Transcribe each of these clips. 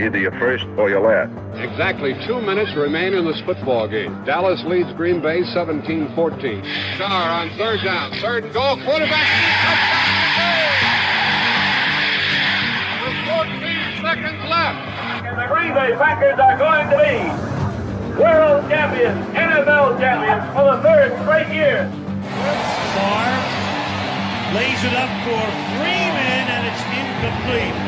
Either you're first or you're last. Exactly two minutes remain in this football game. Dallas leads Green Bay 17-14. Starr on third down. Third and goal. Quarterback. With 14 seconds left. And the Green Bay Packers are going to be world champions, NFL champions for the third straight year. Starr lays it up for Freeman, and it's incomplete.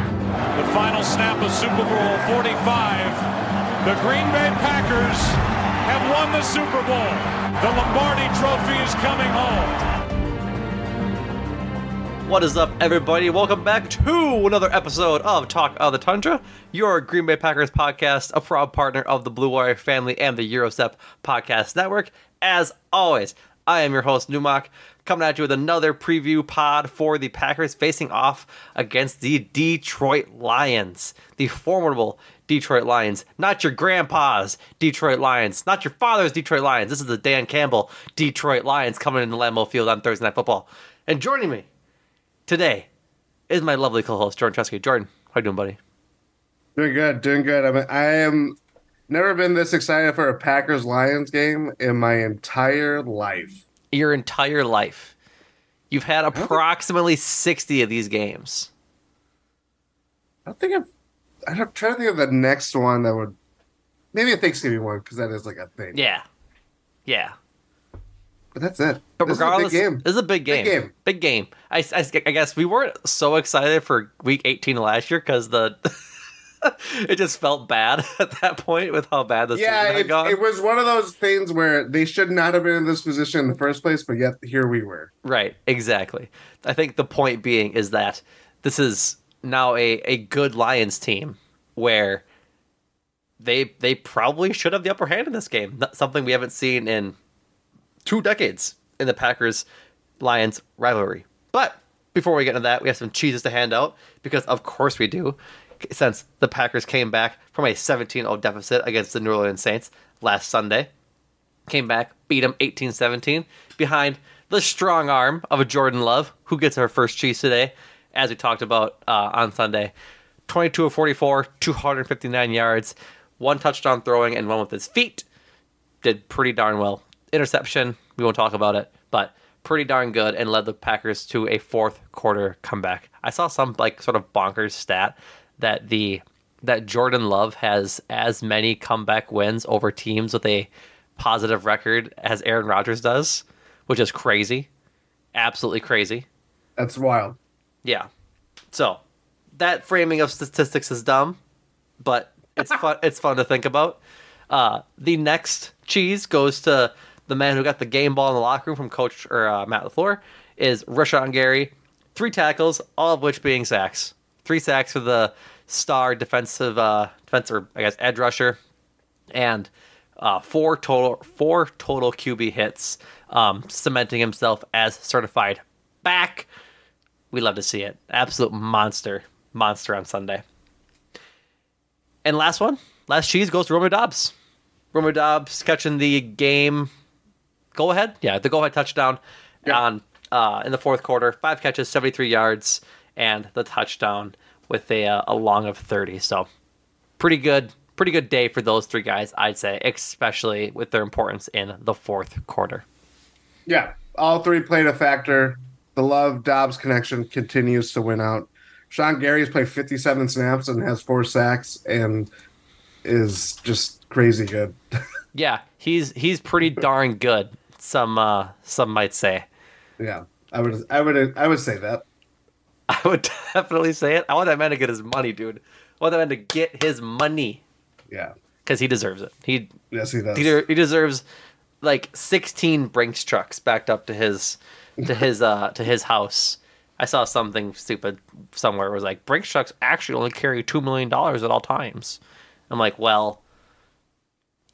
The final snap of Super Bowl 45. The Green Bay Packers have won the Super Bowl. The Lombardi Trophy is coming home. What is up, everybody? Welcome back to another episode of Talk of the Tundra, your Green Bay Packers podcast, a proud partner of the Blue Wire family and the Gyro Step Podcast Network. As always, I am your host, Numac coming at you with another preview pod for the Packers facing off against the Detroit Lions, the formidable Detroit Lions, not your grandpa's Detroit Lions, not your father's Detroit Lions. This is the Dan Campbell Detroit Lions coming into Lambeau Field on Thursday Night Football. And joining me today is my lovely co-host Jordan Chesky. Jordan, how you doing, buddy? Doing good, doing good. I mean, I am never been this excited for a Packers Lions game in my entire life your entire life. You've had approximately 60 of these games. I don't think I'm, I'm trying to think of the next one that would maybe a Thanksgiving one because that is like a thing. Yeah. Yeah. But that's it. But this regardless, is a big game. this is a big game. Big game. Big game. I, I, I guess we weren't so excited for week 18 last year because the it just felt bad at that point with how bad the yeah, season had it, gone. It was one of those things where they should not have been in this position in the first place, but yet here we were. Right, exactly. I think the point being is that this is now a, a good Lions team where they they probably should have the upper hand in this game. Not something we haven't seen in two decades in the Packers Lions rivalry. But before we get into that, we have some cheeses to hand out because of course we do since the Packers came back from a 17-0 deficit against the New Orleans Saints last Sunday. Came back, beat them 18-17 behind the strong arm of a Jordan Love, who gets her first cheese today, as we talked about uh, on Sunday. 22 of 44, 259 yards, one touchdown throwing, and one with his feet. Did pretty darn well. Interception, we won't talk about it, but pretty darn good and led the Packers to a fourth quarter comeback. I saw some like sort of bonkers stat that the that Jordan Love has as many comeback wins over teams with a positive record as Aaron Rodgers does, which is crazy. Absolutely crazy. That's wild. Yeah. So, that framing of statistics is dumb, but it's fun it's fun to think about. Uh, the next cheese goes to the man who got the game ball in the locker room from coach or uh, Matt LaFleur is Rashan Gary. Three tackles, all of which being sacks. Three sacks for the star defensive uh defensive I guess edge rusher and uh, four total four total QB hits, um, cementing himself as certified back. We love to see it. Absolute monster, monster on Sunday. And last one, last cheese goes to Romeo Doubs. Romeo Doubs catching the game. Go ahead, yeah, the go ahead touchdown on uh, in the fourth quarter. Five catches, seventy three yards, and the touchdown with a uh, a long of thirty. So pretty good, pretty good day for those three guys, I'd say, especially with their importance in the fourth quarter. Yeah, all three played a factor. The Love Doubs connection continues to win out. Sean Gary's played 57 snaps and has four sacks and is just crazy good. Yeah, he's he's pretty darn good. Some uh, some might say. yeah, I would, I would, I would say that. I would definitely say it. I want that man to get his money, dude. I want that man to get his money Yeah, because he deserves it. He yes, he does. he, de- he deserves like 16 Brinks trucks backed up to his to his uh to his house. I saw something stupid somewhere. It was like Brinks trucks actually only carry two million dollars at all times. I'm like, well,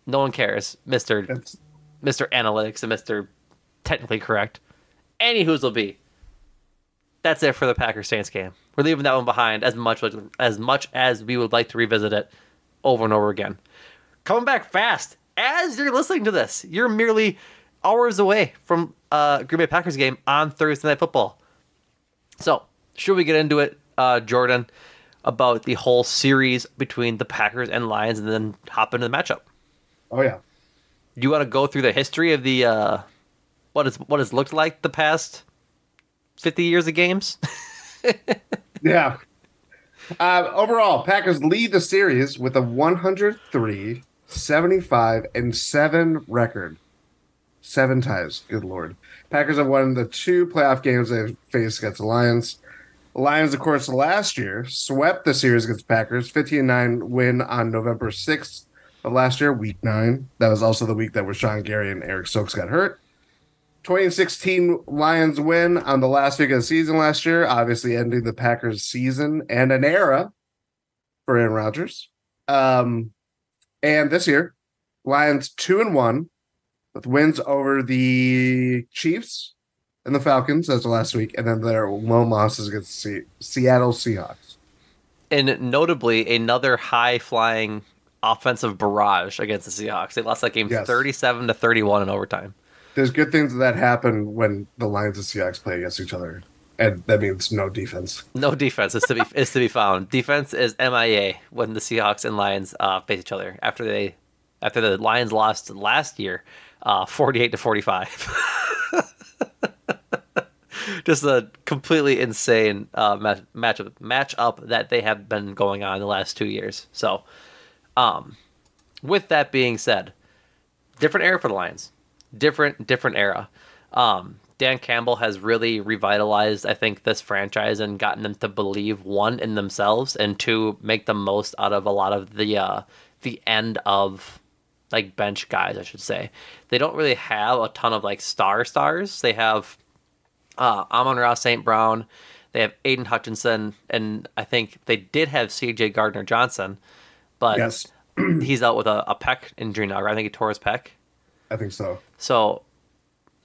no one cares, Mister Mister Analytics and Mister Technically Correct. Any who's will be. That's it for the Packers Saints game. We're leaving that one behind as much as much as we would like to revisit it over and over again. Coming back fast as you're listening to this. You're merely hours away from uh, Green Bay Packers game on Thursday Night Football. So, should we get into it, uh, Jordan, about the whole series between the Packers and Lions, and then hop into the matchup? oh yeah, Do you want to go through the history of the uh, what is what has looked like the past fifty years of games? yeah. Uh, overall, Packers lead the series with a 103, 75, and 7 record. Seven ties. Good lord. Packers have won the two playoff games they've faced against the Lions. The Lions, of course, last year swept the series against Packers, 15 9 win on November 6th of last year, week nine. That was also the week that Rashan Gary and Eric Stokes got hurt. 2016 Lions win on the last week of the season last year, obviously ending the Packers season and an era for Aaron Rodgers. Um, and this year, Lions two and one with wins over the Chiefs and the Falcons as the last week, and then their lone losses against the Seattle Seahawks. and notably, another high flying offensive barrage against the Seahawks. They lost that game Yes. thirty-seven to thirty-one in overtime. There's good things that happen when the Lions and Seahawks play against each other, and that means no defense. No defense is to be is to be found. Defense is MIA when the Seahawks and Lions uh, face each other after they after the Lions lost last year, uh, forty-eight to forty-five. Just a completely insane uh, match matchup matchup that they have been going on the last two years. So, um, with that being said, different era for the Lions. Different different era. Um, Dan Campbell has really revitalized, I think, this franchise and gotten them to believe one in themselves and two make the most out of a lot of the uh, the end of like bench guys, I should say. They don't really have a ton of like star stars. They have uh, Amon-Ra St. Brown. They have Aiden Hutchinson, and I think they did have C.J. Gardner Johnson, but Yes, he's out with a, a pec injury now. I think he tore his pec. I think so. So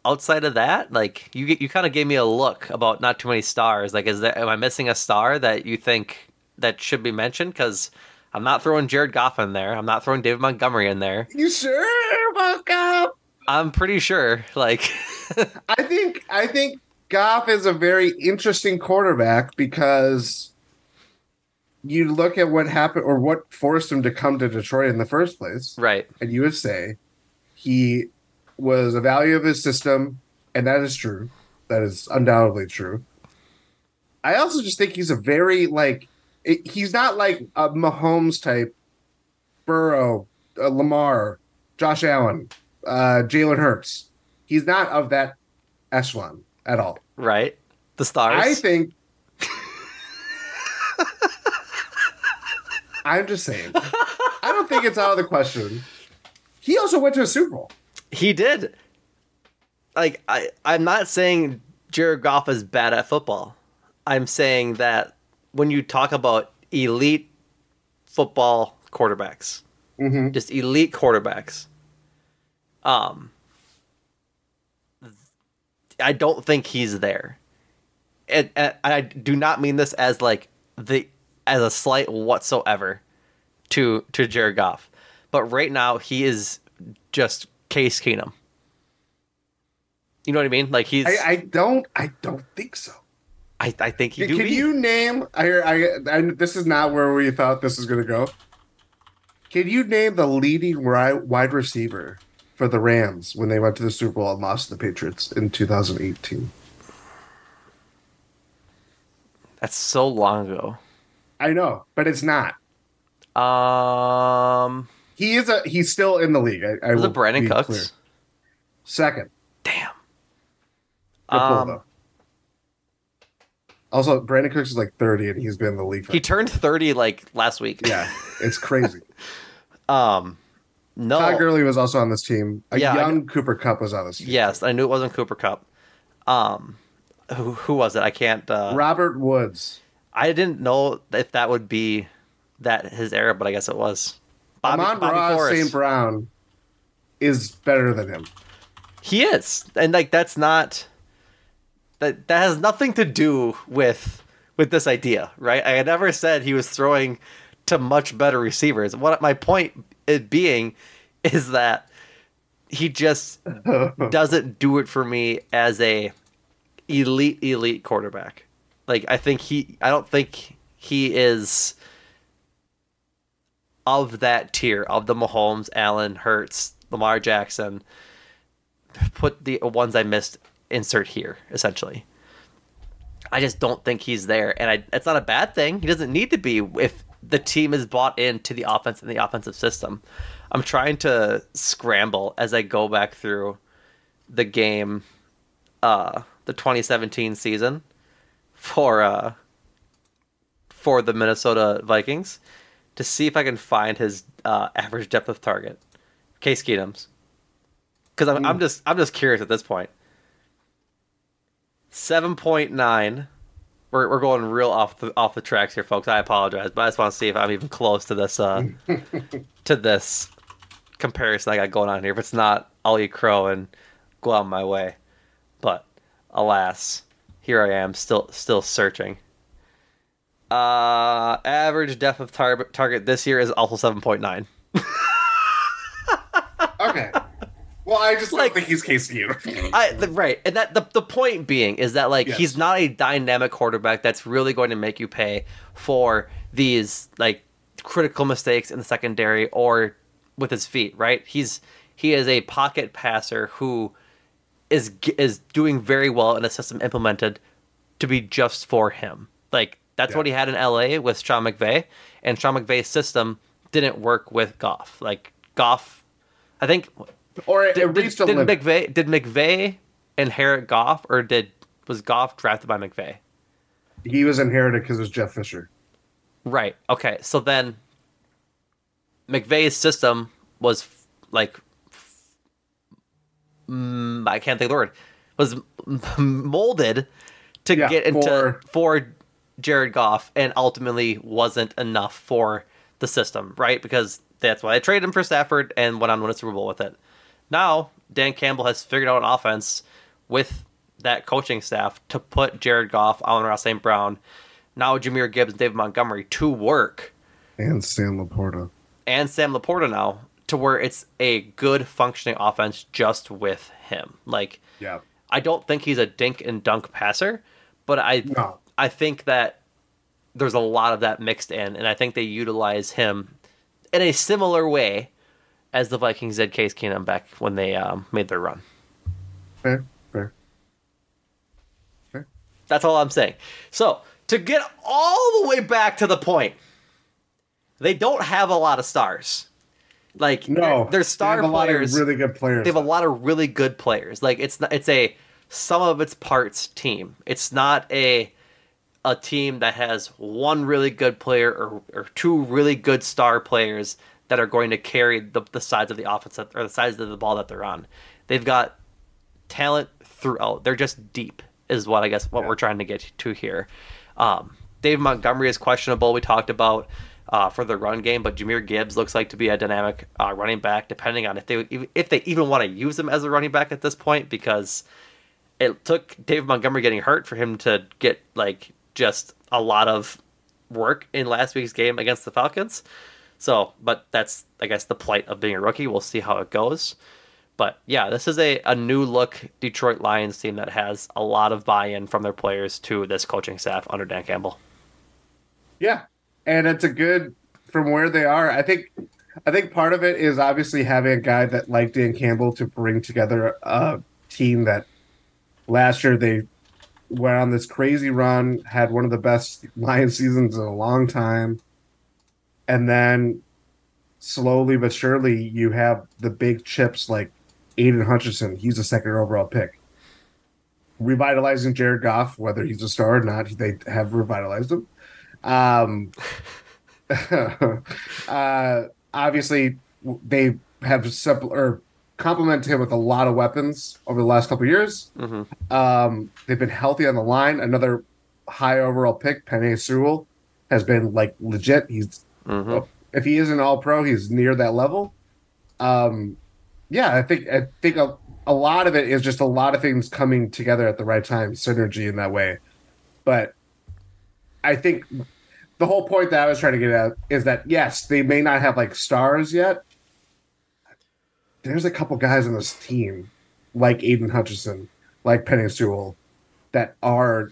outside of that, like you you kind of gave me a look about not too many stars. Like, is there am I missing a star that you think that should be mentioned? Because I'm not throwing Jared Goff in there. I'm not throwing David Montgomery in there. You sure, Welcome. I'm pretty sure. Like, I think I think Goff is a very interesting quarterback because you look at what happened or what forced him to come to Detroit in the first place, right? and you would say he was a value of his system, and that is true. That is undoubtedly true. I also just think he's a very like it, he's not like a Mahomes type, Burrow, uh, Lamar, Josh Allen, uh, Jalen Hurts. He's not of that echelon at all. Right. The stars. I think. I'm just saying. I don't think it's out of the question. He also went to a Super Bowl. He did. Like I, I'm not saying Jared Goff is bad at football. I'm saying that when you talk about elite football quarterbacks, Mhm. just elite quarterbacks. Um, I don't think he's there, and, and I do not mean this as like the as a slight whatsoever to to Jared Goff, but right now he is just Case Keenum. You know what I mean? Like he's. I, I don't. I don't think so. I, I think he Can, do be. you name? I, I, I. This is not where we thought this was going to go. Can you name the leading wide receiver for the Rams when they went to the Super Bowl and lost to the Patriots in 2018? That's so long ago. I know, but it's not. Um, He is a. He's still in the league. I, I was will it Brandin Cooks? clear. Second. Damn. Good Um, though. Also, Brandin Cooks is like 30 and he's been in the league for He turned thirty like last week. Yeah, it's crazy. Um, no. Todd Gurley was also on this team. A Yeah, young Cooper Kupp was on this team. Yes, I knew it wasn't Cooper Kupp. Um, who who was it? I can't. Uh, Robert Woods. I didn't know if that would be that his era, but I guess it was. Bobby, Amon Bobby. St. Brown is better than him. He is, and like that's not that that has nothing to do with with this idea, right? I never said he was throwing to much better receivers. What my point it being is that he just doesn't do it for me as a elite elite quarterback. Like I think he I don't think he is of that tier of the Mahomes, Allen, Hurts, Lamar Jackson. Put the ones I missed insert here essentially. I just don't think he's there and I it's not a bad thing. He doesn't need to be if the team is bought into the offense and the offensive system. I'm trying to scramble as I go back through the game uh the 2017 season for uh for the Minnesota Vikings to see if I can find his uh, average depth of target. Case Keenum's. Because I'm, I'm just I'm just curious at this point. Seven point nine. We're we're going real off the off the tracks here, folks. I apologize, but I just want to see if I'm even close to this uh to this comparison I got going on here. If it's not, I'll eat crow and go out my way. But alas, here I am, still still searching. Uh, average depth of tar- target this year is also seven point nine. Okay. Well, I just don't think he's Case Keenum. I the, right, and that the the point being is that like Yes. he's not a dynamic quarterback that's really going to make you pay for these like critical mistakes in the secondary or with his feet. Right? He's he is a pocket passer who is is doing very well in a system implemented to be just for him. Like that's what he had in LA with Sean McVay, and Sean McVay's system didn't work with Goff. Like Goff, I think Or it, it did, reached a did limit. McVay did McVay inherit Goff or did was Goff drafted by McVay? He was inherited because it was Jeff Fisher. Right. Okay. So then McVay's system was f- like f- mm, I can't think of the word was m- molded to Yeah, get into for- for Jared Goff and ultimately wasn't enough for the system, right? Because that's why I traded him for Stafford and went on to win a Super Bowl with it. Now Dan Campbell has figured out an offense with that coaching staff to put Jared Goff, Amon-Ra St. Brown, now Jahmyr Gibbs and David Montgomery to work And Sam Laporta. and Sam Laporta now to where it's a good functioning offense just with him. Like Yeah. I don't think he's a dink and dunk passer, but I No. I think that there's a lot of that mixed in, and I think they utilize him in a similar way as the Vikings did Case Keenum back when they um, made their run. Fair. Fair. fair. That's all I'm saying. So to get all the way back to the point, they don't have a lot of stars. Like No. they're, star they have a lot of players, really good players. they have a lot of really good players. Like it's not, it's a sum of its parts team. It's not a a team that has one really good player or, or two really good star players that are going to carry the, the sides of the offense that, or the sides of the ball that they're on. They've got talent throughout. They're just deep, is what I guess what we're trying to get to here. Um, Dave Montgomery is questionable. We talked about uh, for the run game, but Jahmyr Gibbs looks like to be a dynamic uh, running back, depending on if they if they even want to use him as a running back at this point, because it took Dave Montgomery getting hurt for him to get like just a lot of work in last week's game against the Falcons. So, but that's I guess the plight of being a rookie. We'll see how it goes. But yeah, this is a, a new look Detroit Lions team that has a lot of buy in from their players to this coaching staff under Dan Campbell. Yeah. And it's a good from where they are. I think I think part of it is obviously having a guy that like Dan Campbell to bring together a team that last year they went on this crazy run, had one of the best Lion seasons in a long time. And then slowly but surely you have the big chips like Aiden Hutchinson. He's a second overall pick. Revitalizing Jared Goff, whether he's a star or not, they have revitalized him. Um, uh, obviously, they have simple or complemented him with a lot of weapons over the last couple years. Mm-hmm. Um, they've been healthy on the line. Another high overall pick, Penei Sewell, has been like legit. He's Mhm. if he isn't all pro, he's near that level. Um, yeah, I think I think a, a lot of it is just a lot of things coming together at the right time, synergy in that way. But I think the whole point that I was trying to get at is that yes, they may not have like stars yet. There's a couple guys on this team, like Aiden Hutchinson, like Penei Sewell, that are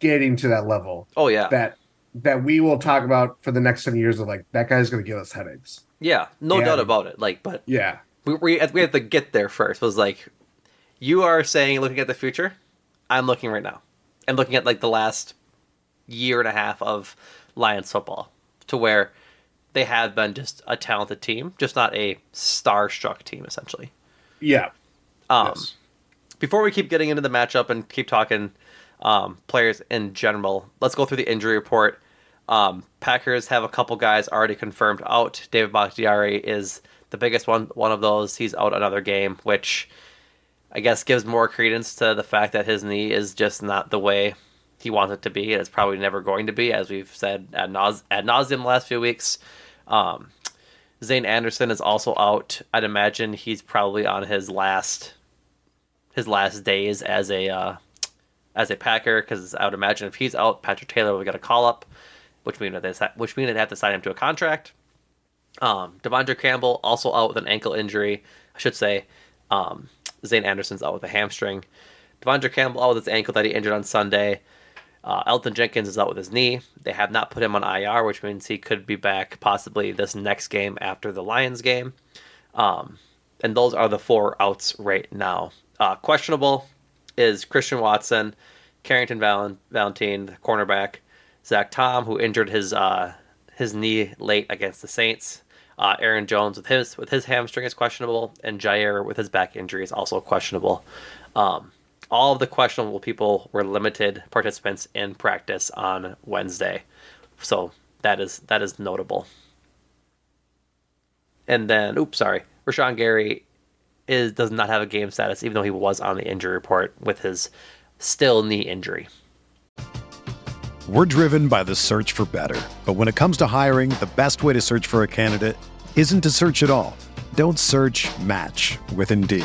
getting to that level. Oh yeah, That that we will talk about for the next ten years of like that guy's gonna give us headaches. yeah, no Yeah. doubt about it. Like, but Yeah. we we we have to get there first. Was like, you are saying looking at the future. I'm looking right now, and looking at like the last year and a half of Lions football, to where they have been just a talented team, just not a star-struck team, essentially. Yeah. Um, Yes. Before we keep getting into the matchup and keep talking um, players in general, let's go through the injury report. Um, Packers have a couple guys already confirmed out. David Bakhtiari is the biggest one. One of those, he's out another game, which I guess gives more credence to the fact that his knee is just not the way he wants it to be. It's probably never going to be, as we've said ad, nause- ad nauseum the last few weeks. Um, Zayne Anderson is also out. I'd imagine he's probably on his last his last days as a uh, as a Packer because I would imagine if he's out, Patrick Taylor will get a call up, which means that they which means they'd have to sign him to a contract. Um, Devondre Campbell also out with an ankle injury. I should say um, Zayne Anderson's out with a hamstring. Devondre Campbell out with his ankle that he injured on Sunday. Uh, Elgton Jenkins is out with his knee. They have not put him on IR, which means he could be back possibly this next game after the Lions game. Um, and those are the four outs right now. Uh, questionable is Christian Watson, Carrington Valen- Valentine, the cornerback, Zach Tom, who injured his uh, his knee late against the Saints. Uh, Aaron Jones with his with his hamstring is questionable, and Jaire with his back injury is also questionable. Um, all of the questionable people were limited participants in practice on Wednesday, so that is that is notable. And then, oops, sorry, Rashan Gary is does not have a game status, even though he was on the injury report with his still knee injury. We're driven by the search for better. But when it comes to hiring, the best way to search for a candidate isn't to search at all. Don't search match with Indeed.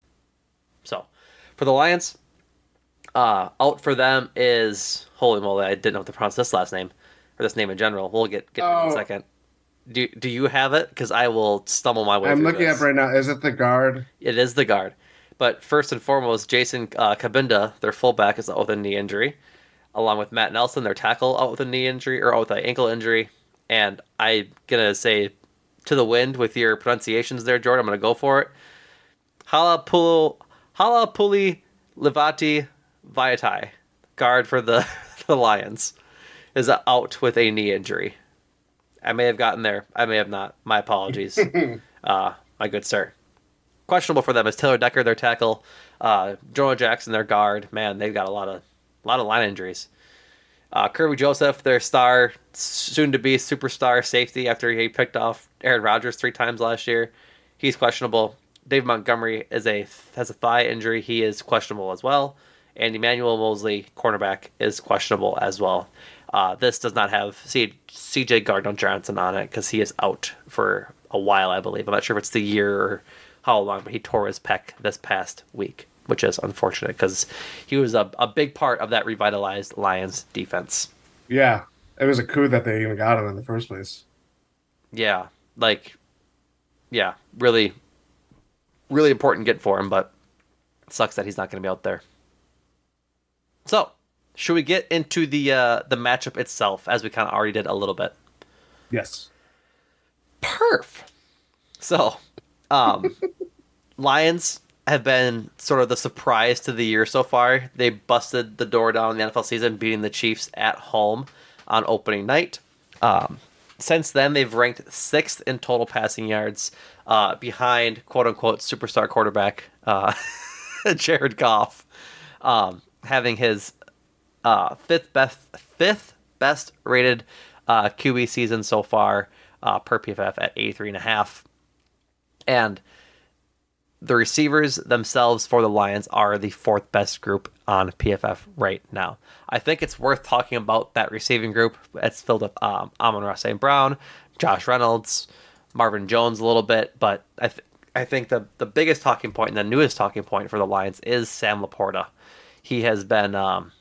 For the Lions, uh, out for them is holy moly! I didn't know how to pronounce this last name or this name in general. We'll get get to it in Oh. a second. Do Do you have it? Because I will stumble my way. I'm looking this. up right now. Is it the guard? It is the guard. But first and foremost, Jason uh, Cabinda, their fullback, is out with a knee injury, along with Matt Nelson, their tackle, out with a knee injury or out with an ankle injury. And I'm gonna say to the wind with your pronunciations there, Jordan. I'm gonna go for it. Halapulo, Halapuli Livati Vaitai, guard for the the Lions, is out with a knee injury. I may have gotten there. I may have not. My apologies, uh, my good sir questionable for them is Taylor Decker, their tackle, uh, Jonah Jackson, their guard. Man, they've got a lot of a lot of line injuries. Uh, Kerby Joseph, their star, soon to be superstar safety after he picked off Aaron Rodgers three times last year, he's questionable. Dave Montgomery is a has a thigh injury. He is questionable as well. And Emmanuel Moseley, cornerback, is questionable as well. Uh, this does not have C- CJ Gardner Johnson on it because he is out for a while, I believe. I'm not sure if it's the year or how long, but he tore his pec this past week, which is unfortunate because he was a, a big part of that revitalized Lions defense. Yeah, it was a coup that they even got him in the first place. Yeah, like, yeah, really, really important get for him, but it sucks that he's not going to be out there. So, should we get into the uh, the matchup itself, as we kind of already did a little bit? Yes. Perf. So, um, Lions have been sort of the surprise to the year so far. They busted the door down in the NFL season, beating the Chiefs at home on opening night. Um, since then, they've ranked sixth in total passing yards, uh, behind quote unquote superstar quarterback uh, Jared Goff, um, having his uh, fifth best fifth best rated uh, QB season so far uh, per PFF at 83 and a half. And the receivers themselves for the Lions are the fourth best group on PFF right now. I think it's worth talking about that receiving group. It's filled with um, Amon-Ra St. Brown, Josh Reynolds, Marvin Jones a little bit, but I th- I think the the biggest talking point and the newest talking point for the Lions is Sam Laporta. He has been um,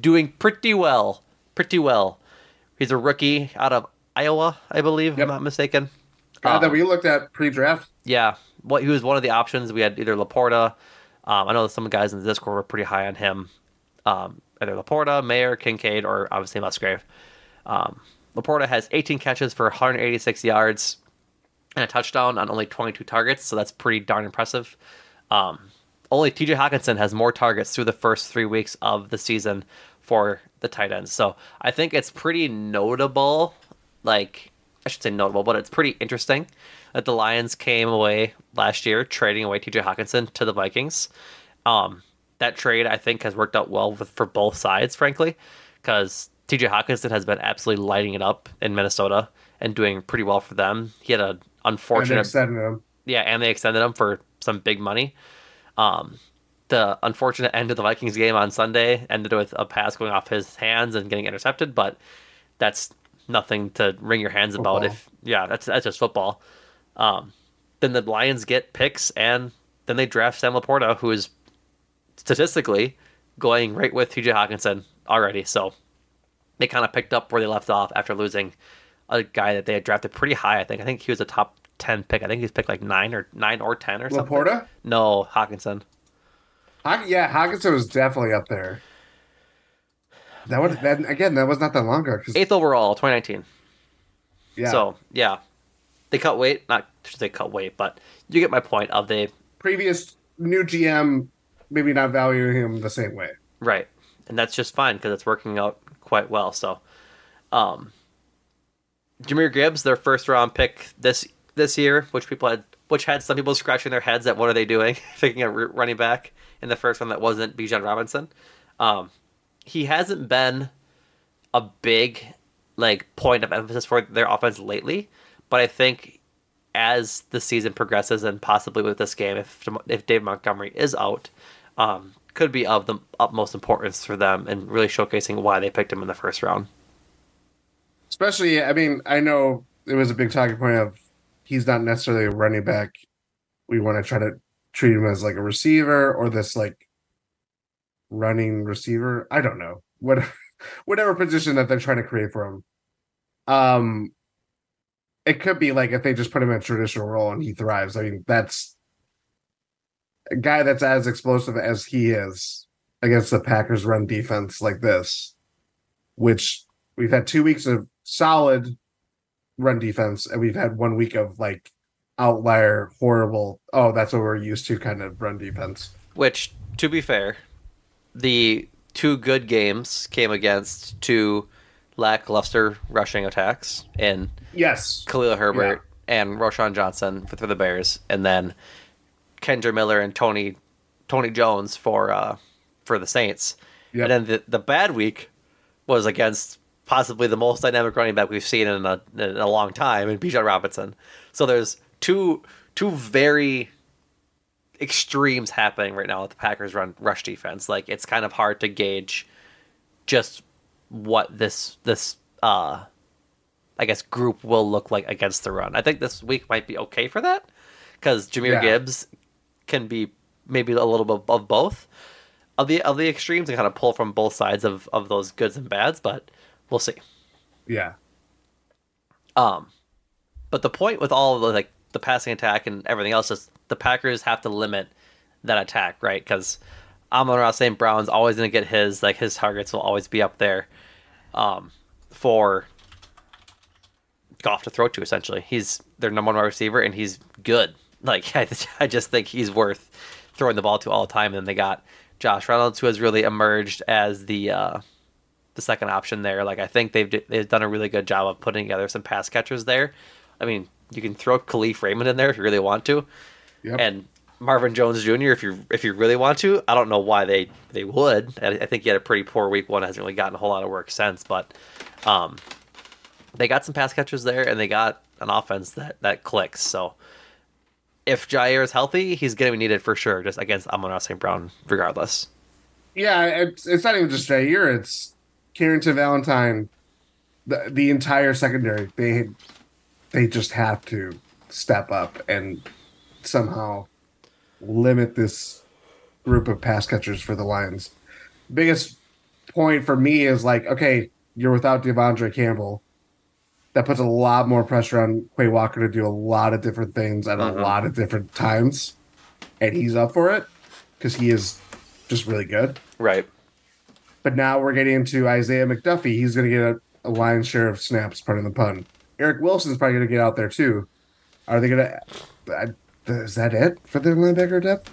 doing pretty well, pretty well. He's a rookie out of Iowa, I believe, if I'm not mistaken. Guy that Um, we looked at pre-draft. yeah, what he was one of the options. We had either Laporta. Um, I know some guys in the Discord were pretty high on him. Um, either Laporta, Mayer, Kincaid, or obviously Musgrave. Um, Laporta has 18 catches for 186 yards and a touchdown on only 22 targets, so that's pretty darn impressive. Um, only TJ Hockenson has more targets through the first three weeks of the season for the tight ends. So I think it's pretty notable. Like, I should say notable, but it's pretty interesting that the Lions came away last year trading away TJ Hockenson to the Vikings. Um, that trade, I think, has worked out well with, for both sides, frankly, because TJ Hockenson has been absolutely lighting it up in Minnesota and doing pretty well for them. He had an And they unfortunate extended him. yeah, and they extended him for some big money. Um, the unfortunate end of the Vikings game on Sunday ended with a pass going off his hands and getting intercepted, but that's nothing to wring your hands about. Football. If yeah, that's that's just football. Um, then the Lions get picks, and then they draft Sam Laporta, who is statistically going right with TJ Hockenson already. So they kind of picked up where they left off after losing a guy that they had drafted pretty high. I think. I think he was a top ten pick. I think he's picked like nine or nine or ten or something. Laporta? No, Hockenson. Haw- yeah, Hockenson was definitely up there. That was then again. That was not that long ago. Eighth overall, 2019. yeah. So yeah, they cut weight. Not say cut weight, but you get my point. Of the previous new GM maybe not valuing him the same way. right, and that's just fine because it's working out quite well. So, um, Jahmyr Gibbs, their first round pick this this year, which people had, which had some people scratching their heads at what are they doing, picking a running back in the first one that wasn't Bijan Robinson. Um, he hasn't been a big like point of emphasis for their offense lately. But I think as the season progresses and possibly with this game, if if Dave Montgomery is out, um, could be of the utmost importance for them and really showcasing why they picked him in the first round. Especially, I mean, I know it was a big talking point of he's not necessarily a running back. We want to try to treat him as like a receiver or this like running receiver. I don't know what whatever position that they're trying to create for him. Um, it could be like if they just put him in a traditional role and he thrives. I mean, that's a guy that's as explosive as he is against the Packers run defense like this, which we've had two weeks of solid run defense and we've had one week of like outlier horrible oh that's what we're used to kind of run defense which to be fair the two good games came against two lackluster rushing attacks in yes Khalil Herbert yeah. and Roschon Johnson for, for the Bears and then Kendre Miller and Tony Tony Jones for uh for the Saints yep. and then the, the bad week was against possibly the most dynamic running back we've seen in a, in a long time in Bijan Robinson so there's two two very extremes happening right now with the Packers run rush defense. Like it's kind of hard to gauge just what this this uh I guess group will look like against the run. I think this week might be okay for that because Jahmyr yeah. Gibbs can be maybe a little bit of both of the of the extremes and kind of pull from both sides of of those goods and bads, but we'll see. Yeah. Um, but the point with all of the like the passing attack and everything else is the Packers have to limit that attack, right? Because Amon-Ra St. Brown's always going to get his like his targets will always be up there um, for Goff to throw to. Essentially, he's their number one wide receiver, and he's good. Like I, I just think he's worth throwing the ball to all the time. And then they got Josh Reynolds, who has really emerged as the uh, the second option there. Like I think they've they've done a really good job of putting together some pass catchers there. I mean, you can throw Kalif Raymond in there if you really want to, yep. and Marvin Jones Jr. if you if you really want to. I don't know why they they would. I, think he had a pretty poor week one. Hasn't really gotten a whole lot of work since, but um, they got some pass catchers there, and they got an offense that that clicks. So if Jaire is healthy, he's going to be needed for sure, just against Amon St. Brown, regardless. Yeah, it's it's not even just Jaire; It's Carrington Valentine, the the entire secondary. They they just have to step up and somehow limit this group of pass catchers for the Lions. Biggest point for me is like, okay, you're without De'Vondre Campbell. That puts a lot more pressure on Quay Walker to do a lot of different things at uh-huh. a lot of different times. And he's up for it because he is just really good. Right. But now we're getting into Isaiah McDuffie. He's going to get a, a lion's share of snaps, pardon the pun. Eric Wilson's probably going to get out there too. Are they going to? Is that it for the linebacker depth?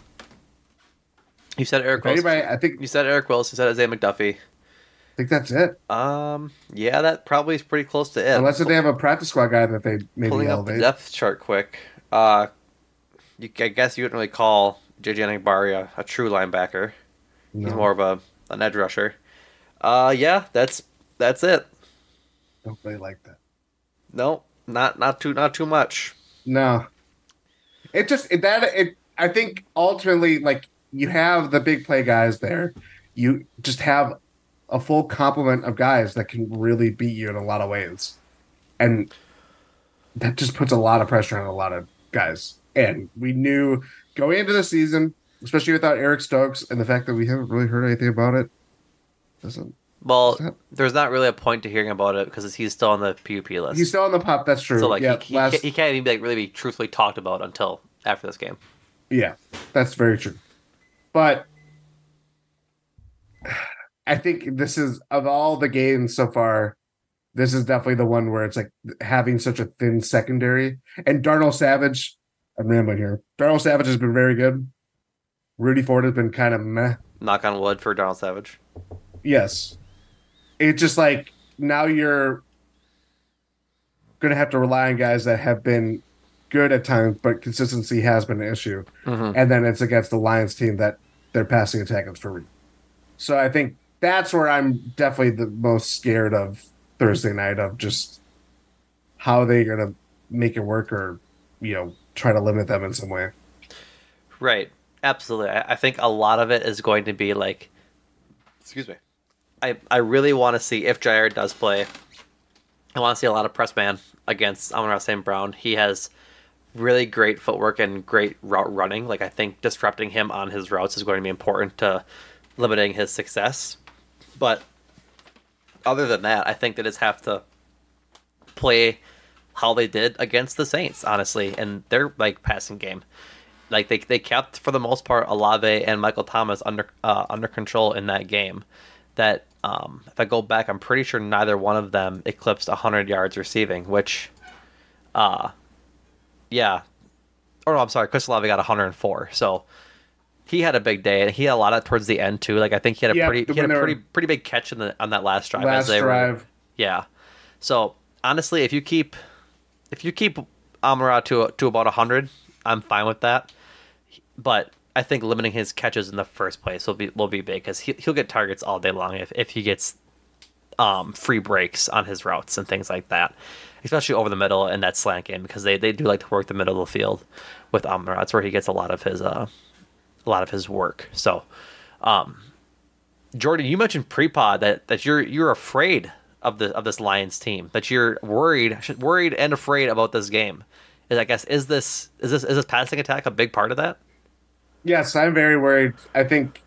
You said Eric Wilson. Anybody, I think you said Eric Wilson. You said Isaiah McDuffie. I think that's it. Um, yeah, that probably is pretty close to it. Unless they have a practice squad guy that they maybe pulling elevate. up the depth chart quick. Uh, you, I guess you wouldn't really call JJ Enagbare a, a true linebacker. No. He's more of a an edge rusher. Uh, yeah, that's that's it. Don't really like that. No, not not too not too much. No, it just it, that it. I think ultimately, like you have the big play guys there, you just have a full complement of guys that can really beat you in a lot of ways, and that just puts a lot of pressure on a lot of guys. And we knew going into the season, especially without Eric Stokes, and the fact that we haven't really heard anything about it, doesn't well, that... there's not really a point to hearing about it because he's still on the PUP list. He's still on the pop. That's true. So like yeah, he, last... he, can't even be, like really be truthfully talked about until after this game. Yeah, that's very true. But I think this is of all the games so far, this is definitely the one where it's like having such a thin secondary. And Darnell Savage, I'm rambling here. Darnell Savage has been very good. Rudy Ford has been kind of meh. Knock on wood for Darnell Savage. Yes, it's just like now you're going to have to rely on guys that have been good at times, but consistency has been an issue. Mm-hmm. And then it's against the Lions team that their passing attack is for. So I think that's where I'm definitely the most scared of Thursday night of just how they're going to make it work or you know try to limit them in some way. Right. Absolutely. I, I think a lot of it is going to be like, excuse me. I, I really want to see if Jaire does play. I want to see a lot of press man against Amon St. Brown. He has really great footwork and great route running. Like I think disrupting him on his routes is going to be important to limiting his success. But other than that, I think they just have to play how they did against the Saints, honestly, and their like passing game. Like they they kept for the most part Olave and Michael Thomas under uh, under control in that game. That um, if I go back, I'm pretty sure neither one of them eclipsed 100 yards receiving, which, uh, yeah. Or no, I'm sorry, Chris Olave got 104. So he had a big day, and he had a lot of towards the end too. Like I think he had a Yeah, pretty he had a pretty pretty big catch in the on that last drive. Last as they drive. Were, yeah. So honestly, if you keep if you keep Amon-Ra to to about 100, I'm fine with that. But I think limiting his catches in the first place will be will be big because he, he'll get targets all day long if, if he gets um, free breaks on his routes and things like that, especially over the middle and that slant game because they, they do like to work the middle of the field with Amon-Ra. That's where he gets a lot of his uh, a lot of his work. So, um, Jordan, you mentioned pre-pod that, that you're you're afraid of the of this Lions team that you're worried worried and afraid about this game. Is I guess is this is this is this passing attack a big part of that? Yes, I'm very worried. I think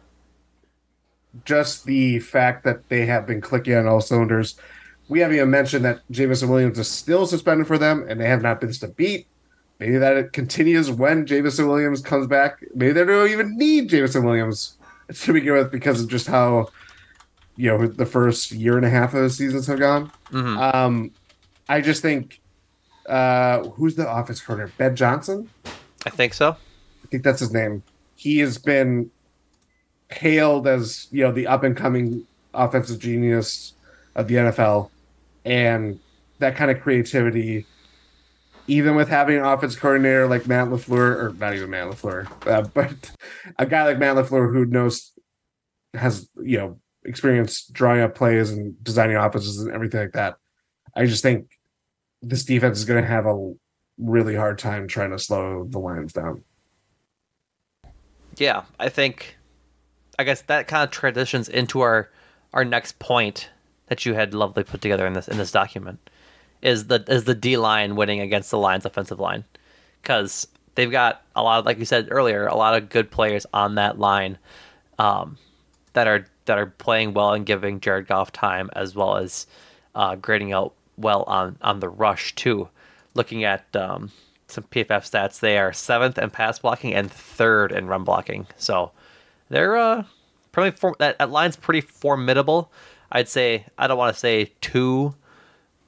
just the fact that they have been clicking on all cylinders. We haven't even mentioned that Jameson Williams is still suspended for them, and they have not been to beat. Maybe that it continues when Jameson Williams comes back. Maybe they don't even need Jameson Williams to begin with because of just how you know the first year and a half of the seasons have gone. Mhm. Um, I just think uh, who's the office coordinator? Ben Johnson. I think so. I think that's his name. He has been hailed as you know the up and coming offensive genius of the NFL, and that kind of creativity, even with having an offense coordinator like Matt Lafleur, or not even Matt Lafleur, uh, but a guy like Matt Lafleur who knows has you know experience drawing up plays and designing offenses and everything like that. I just think this defense is going to have a really hard time trying to slow the Lions down. Yeah, I think I guess that kind of transitions into our our next point that you had lovely put together in this in this document is the is the D line winning against the Lions offensive line because they've got a lot of like you said earlier a lot of good players on that line um, that are that are playing well and giving Jared Goff time as well as uh, grading out well on on the rush too. Looking at um, some PFF stats, they are seventh in pass blocking and third in run blocking. So they're uh probably for, that, that line's pretty formidable. I'd say I don't want to say too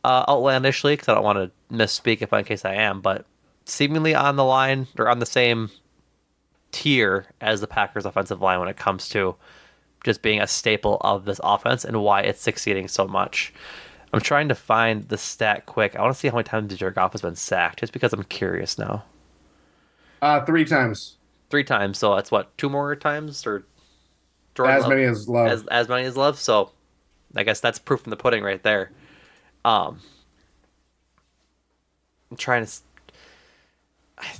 uh, outlandishly because I don't want to misspeak if in case I am, but seemingly on the line or on the same tier as the Packers offensive line when it comes to just being a staple of this offense and why it's succeeding so much. I'm trying to find the stat quick. I want to see how many times Jared Goff has been sacked, just because I'm curious now. Uh, three times. Three times, so that's what two more times or As Love- many as Love. as as many as love. So I guess that's proof in the pudding right there. Um, I'm trying to.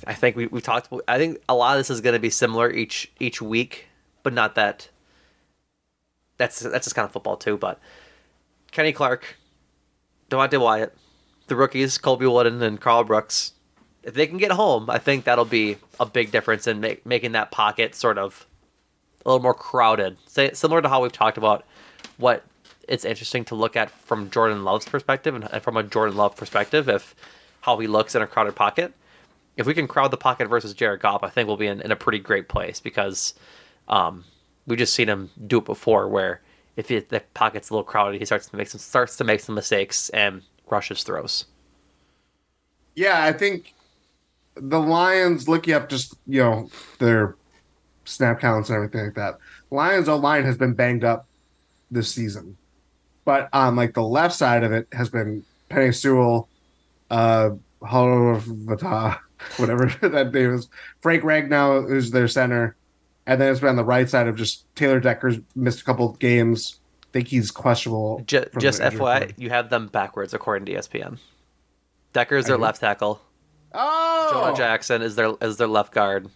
I think we we talked. I think a lot of this is going to be similar each each week, but not that. That's that's just kind of football too. But Kenny Clark, Devonte Wyatt, the rookies Colby Wooden and Karl Brooks. If they can get home, I think that'll be a big difference in make, making that pocket sort of a little more crowded. Say similar to how we've talked about what it's interesting to look at from Jordan Love's perspective and and from a Jordan Love perspective, if how he looks in a crowded pocket. If we can crowd the pocket versus Jared Goff, I think we'll be in, in a pretty great place because um, we've just seen him do it before. Where if he, the pocket's a little crowded, he starts to make some starts to make some mistakes and rushes throws. Yeah, I think the Lions looking up just you know their snap counts and everything like that. Lions O line has been banged up this season, but on like the left side of it has been Penei Sewell, uh, Holovata, whatever that name is. Frank Ragnow is their center, and then it's been on the right side of just Taylor Decker's missed a couple games. I think he's questionable. Just, just FYI, report. you have them backwards according to ESPN. Decker's their do? left tackle. Oh, Jonah Jackson is their is their left guard.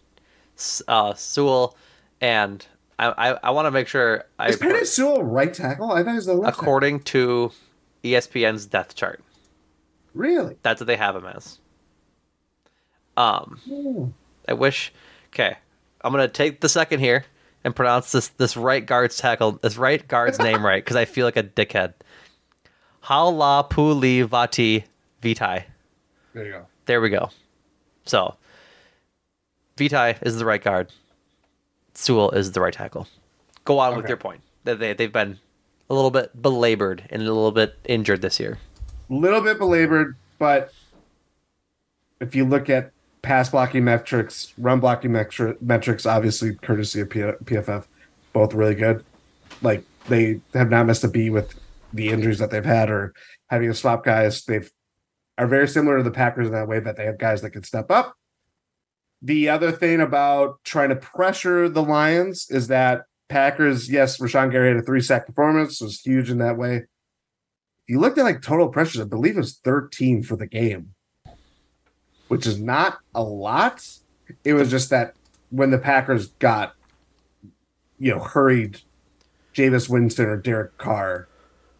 Uh, Sewell and I I, I want to make sure I is Penei Sewell right tackle? I thought he was the left. tackle. according to E ESPN's depth chart. Really? That's what they have him as. Um, Hmm. I wish. Okay, I'm gonna take the second here and pronounce this this right guard's tackle this right guard's name right because I feel like a dickhead. Hala Puli Vati Vaitai. There you go. There we go. So, Vaitai is the right guard. Sewell is the right tackle. Go on with your point. That they they've been a little bit belabored and a little bit injured this year. A little bit belabored, but if you look at pass blocking metrics, run blocking metri- metrics, obviously courtesy of P- PFF, both really good. Like they have not missed a beat with the injuries that they've had or having to swap guys. They've are very similar to the Packers in that way that they have guys that can step up. The other thing about trying to pressure the Lions is that Packers, yes, Rashan Gary had a three sack performance, was huge in that way you looked at like total pressures, I believe it was 13 for the game, which is not a lot. It was just that when the Packers got, you know, hurried Jameis Winston or Derek Carr,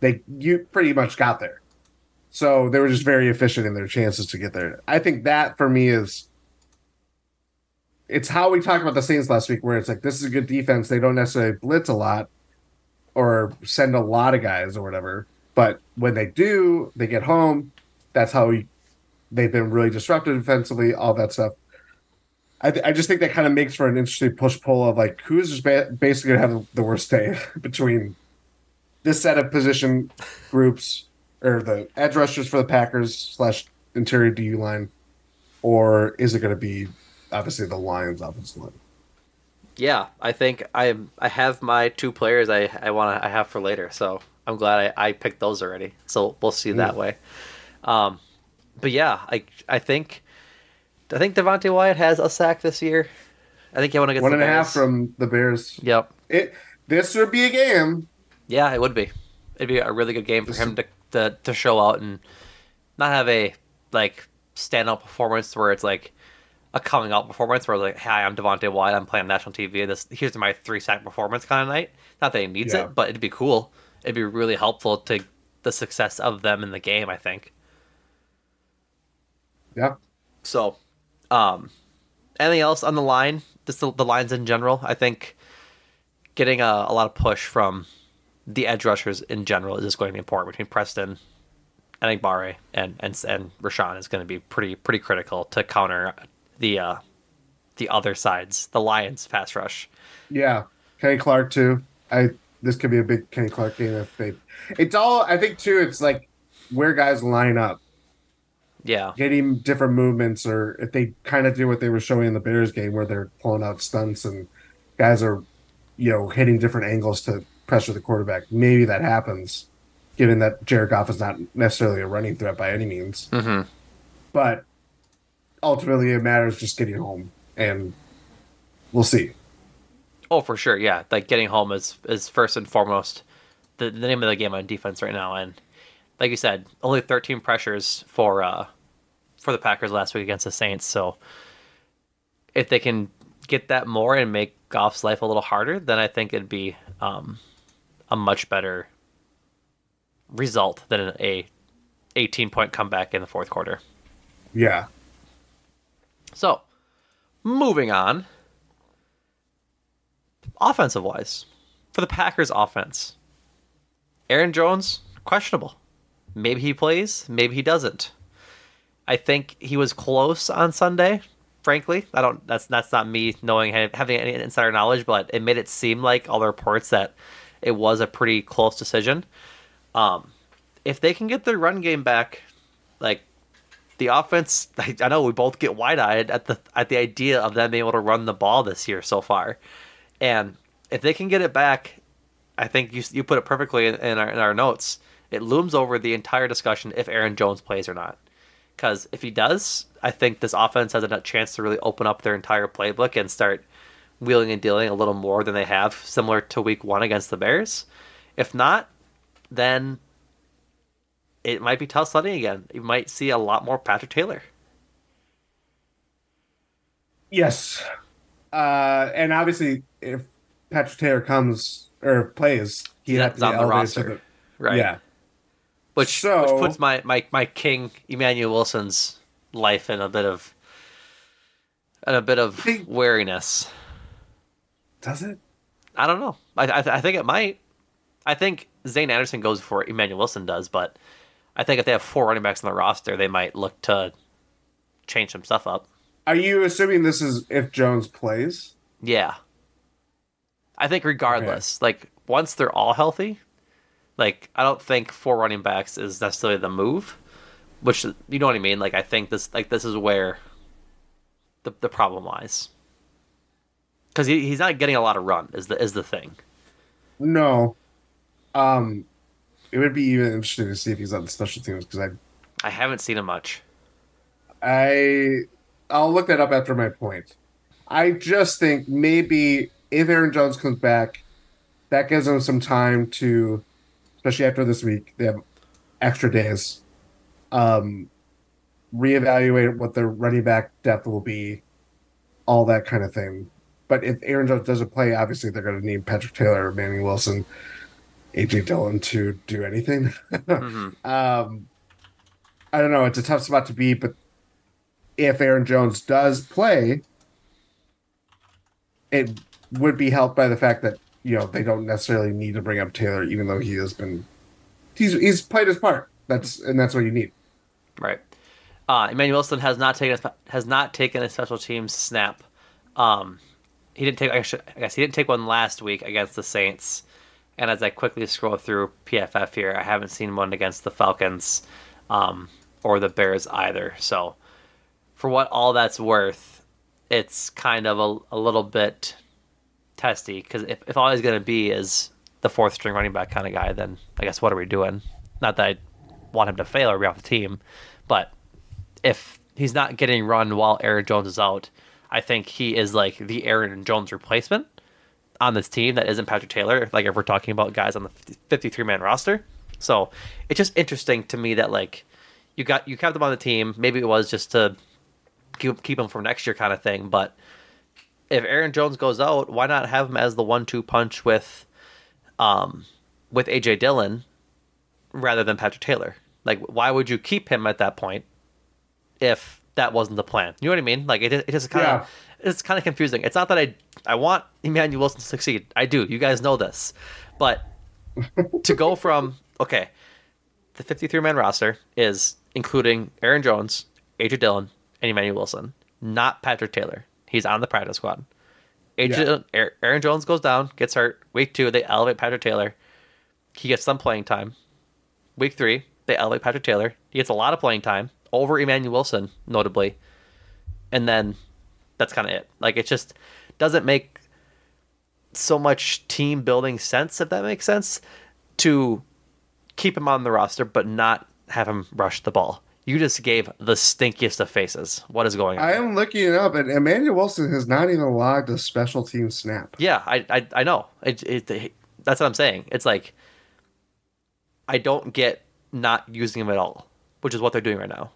they you pretty much got there. So they were just very efficient in their chances to get there. I think that for me is it's how we talked about the Saints last week, where it's like this is a good defense. They don't necessarily blitz a lot or send a lot of guys or whatever. But when they do, they get home. That's how we, they've been really disruptive defensively, all that stuff. I, th- I just think that kind of makes for an interesting push pull of like who's just ba- basically going to have the worst day between this set of position groups or the edge rushers for the Packers slash interior DU line, or is it going to be obviously the Lions offensive line? Yeah, I think I I have my two players I I want to I have for later. So I'm glad I, I picked those already. So we'll see that way. Um, but yeah, I I think I think Devonte Wyatt has a sack this year. I think want to get One and a half from the Bears. Yep. It this would be a game. Yeah, it would be. It'd be a really good game for him to, to to show out and not have a like standout performance where it's like a coming out performance where like, hi, I'm Devonte Wyatt, I'm playing national TV. This here's my three sack performance kind of night. Not that he needs Yeah. it, but it'd be cool. It'd be really helpful to the success of them in the game. I think. Yeah. So, um, anything else on the line? Just the, the lines in general. I think getting a, a lot of push from the edge rushers in general is just going to be important between Preston, I think Barre and and and Rashan is going to be pretty pretty critical to counter the uh, the other sides, the Lions pass rush. Yeah, Kenny Clark too. I this could be a big Kenny Clark game if they. It's all I think too. It's like where guys line up, Yeah, getting different movements, or if they kind of do what they were showing in the Bears game, where they're pulling out stunts and guys are, you know, hitting different angles to pressure the quarterback. Maybe that happens, given that Jared Goff is not necessarily a running threat by any means. Mhm. But ultimately, it matters just getting home, and we'll see. Oh, for sure. Yeah, like getting home is is first and foremost the, the name of the game on defense right now. And like you said, only 13 pressures for uh for the Packers last week against the Saints. So if they can get that more and make Goff's life a little harder, then I think it'd be um, a much better result than a 18 point comeback in the fourth quarter. Yeah. So, moving on. Offensive wise, for the Packers offense, Aaron Jones, questionable. Maybe he plays, maybe he doesn't. I think he was close on Sunday. Frankly, I don't. That's that's not me knowing having any insider knowledge, but it made it seem like all the reports that it was a pretty close decision. Um, if they can get their run game back, like the offense, I, I know we both get wide eyed at the at the idea of them being able to run the ball this year so far, and if they can get it back, I think you you put it perfectly in, in our in our notes. It looms over the entire discussion if Aaron Jones plays or not, because if he does, I think this offense has a chance to really open up their entire playbook and start wheeling and dealing a little more than they have, similar to Week One against the Bears. If not, then it might be tough sledding again. You might see a lot more Patrick Taylor. Yes. Uh, and obviously, if Patrick Taylor comes or plays, to He's be on the roster. Right. Yeah. Which, So- which puts my, my, my king Emmanuel Wilson's life in a bit of in a bit of wariness. Does it? I don't know. I, I, I think it might. I think Zayne Anderson goes before Emmanuel Wilson does, but I think if they have four running backs on the roster, they might look to change some stuff up. Are you assuming this is if Jones plays? Yeah. I think regardless, like once they're all healthy, like I don't think four running backs is necessarily the move. Which you know what I mean? Like I think this like this is where the the problem lies. Because he, he's not getting a lot of run is the is the thing. No. Um, it would be even interesting to see if he's on the special teams because I, I haven't seen him much. I, I'll look that up after my point. I just think maybe if Aaron Jones comes back, that gives him some time to, especially after this week, they have extra days. Um, reevaluate what their running back depth will be, all that kind of thing. But if Aaron Jones doesn't play, obviously they're going to need Patrick Taylor or Manny Wilson, AJ Dillon to do anything. um, I don't know. It's a tough spot to be, but if Aaron Jones does play, it would be helped by the fact that you know they don't necessarily need to bring up Taylor, even though he has been he's he's played his part. That's and that's what you need. Right. Uh, Emmanuel Wilson has not taken a, has not taken a special teams snap. Um, he didn't take. I guess he didn't take one last week against the Saints. And as I quickly scroll through PFF here, I haven't seen one against the Falcons um, or the Bears either. So, for what all that's worth, it's kind of a, a little bit testy because if, if all he's going to be is the fourth string running back kind of guy, then I guess what are we doing? Not that I want him to fail or be off the team, but if he's not getting run while Aaron Jones is out, I think he is like the Aaron Jones replacement on this team that isn't Patrick Taylor. Like if we're talking about guys on the 53 man roster, so it's just interesting to me that like you got you kept them on the team. Maybe it was just to keep keep him for next year kind of thing, but if Aaron Jones goes out, why not have him as the one-two punch with, um, with AJ Dillon, rather than Patrick Taylor? Like, why would you keep him at that point if that wasn't the plan? You know what I mean? Like, it it is kind of it's kind of confusing. It's not that I I want Emmanuel Wilson to succeed. I do. You guys know this, but to go from okay, the 53 man roster is including Aaron Jones, AJ Dillon, and Emmanuel Wilson, not Patrick Taylor. He's on the practice squad. AJ, Aaron- Aaron Jones goes down, gets hurt. Week two, they elevate Patrick Taylor. He gets some playing time. Week three, they elevate Patrick Taylor. He gets a lot of playing time over Emmanuel Wilson, notably. And then that's kind of it. Like it just doesn't make so much team building sense, if that makes sense, to keep him on the roster but not have him rush the ball. You just gave the stinkiest of faces. What is going on? I am looking it up, and Emmanuel Wilson has not even logged a special team snap. Yeah, I I, I know. It, it, that's what I'm saying. It's like I don't get not using him at all, which is what they're doing right now.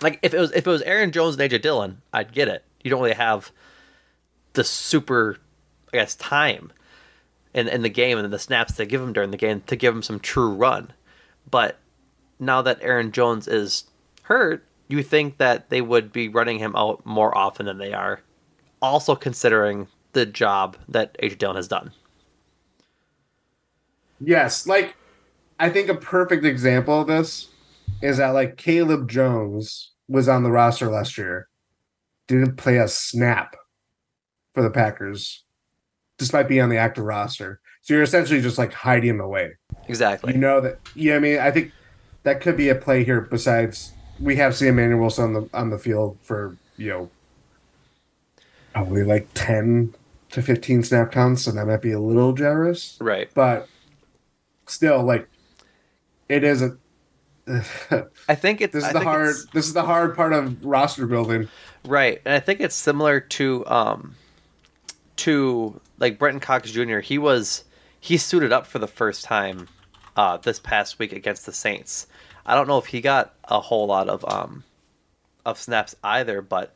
Like if it was if it was Aaron Jones and AJ Dillon, I'd get it. You don't really have the super, I guess, time in in the game and the snaps they give him during the game to give him some true run. But now that Aaron Jones is hurt, you think that they would be running him out more often than they are. Also considering the job that AJ Dillon has done. Yes, like I think a perfect example of this is that like Caleb Jones was on the roster last year, didn't play a snap for the Packers, despite being on the active roster. So you're essentially just like hiding him away. Exactly. You know that. Yeah, I mean, I think that could be a play here. Besides, we have seen Emmanuel Wilson on the on the field for you know probably like ten to fifteen snap counts, and that might be a little generous, Right. but still, like it is a. I think it's this is I the hard. This is the hard part of roster building. Right, and I think it's similar to um, to like Brenton Cox Jr. He was he suited up for the first time uh, this past week against the Saints. I don't know if he got a whole lot of um of snaps either, but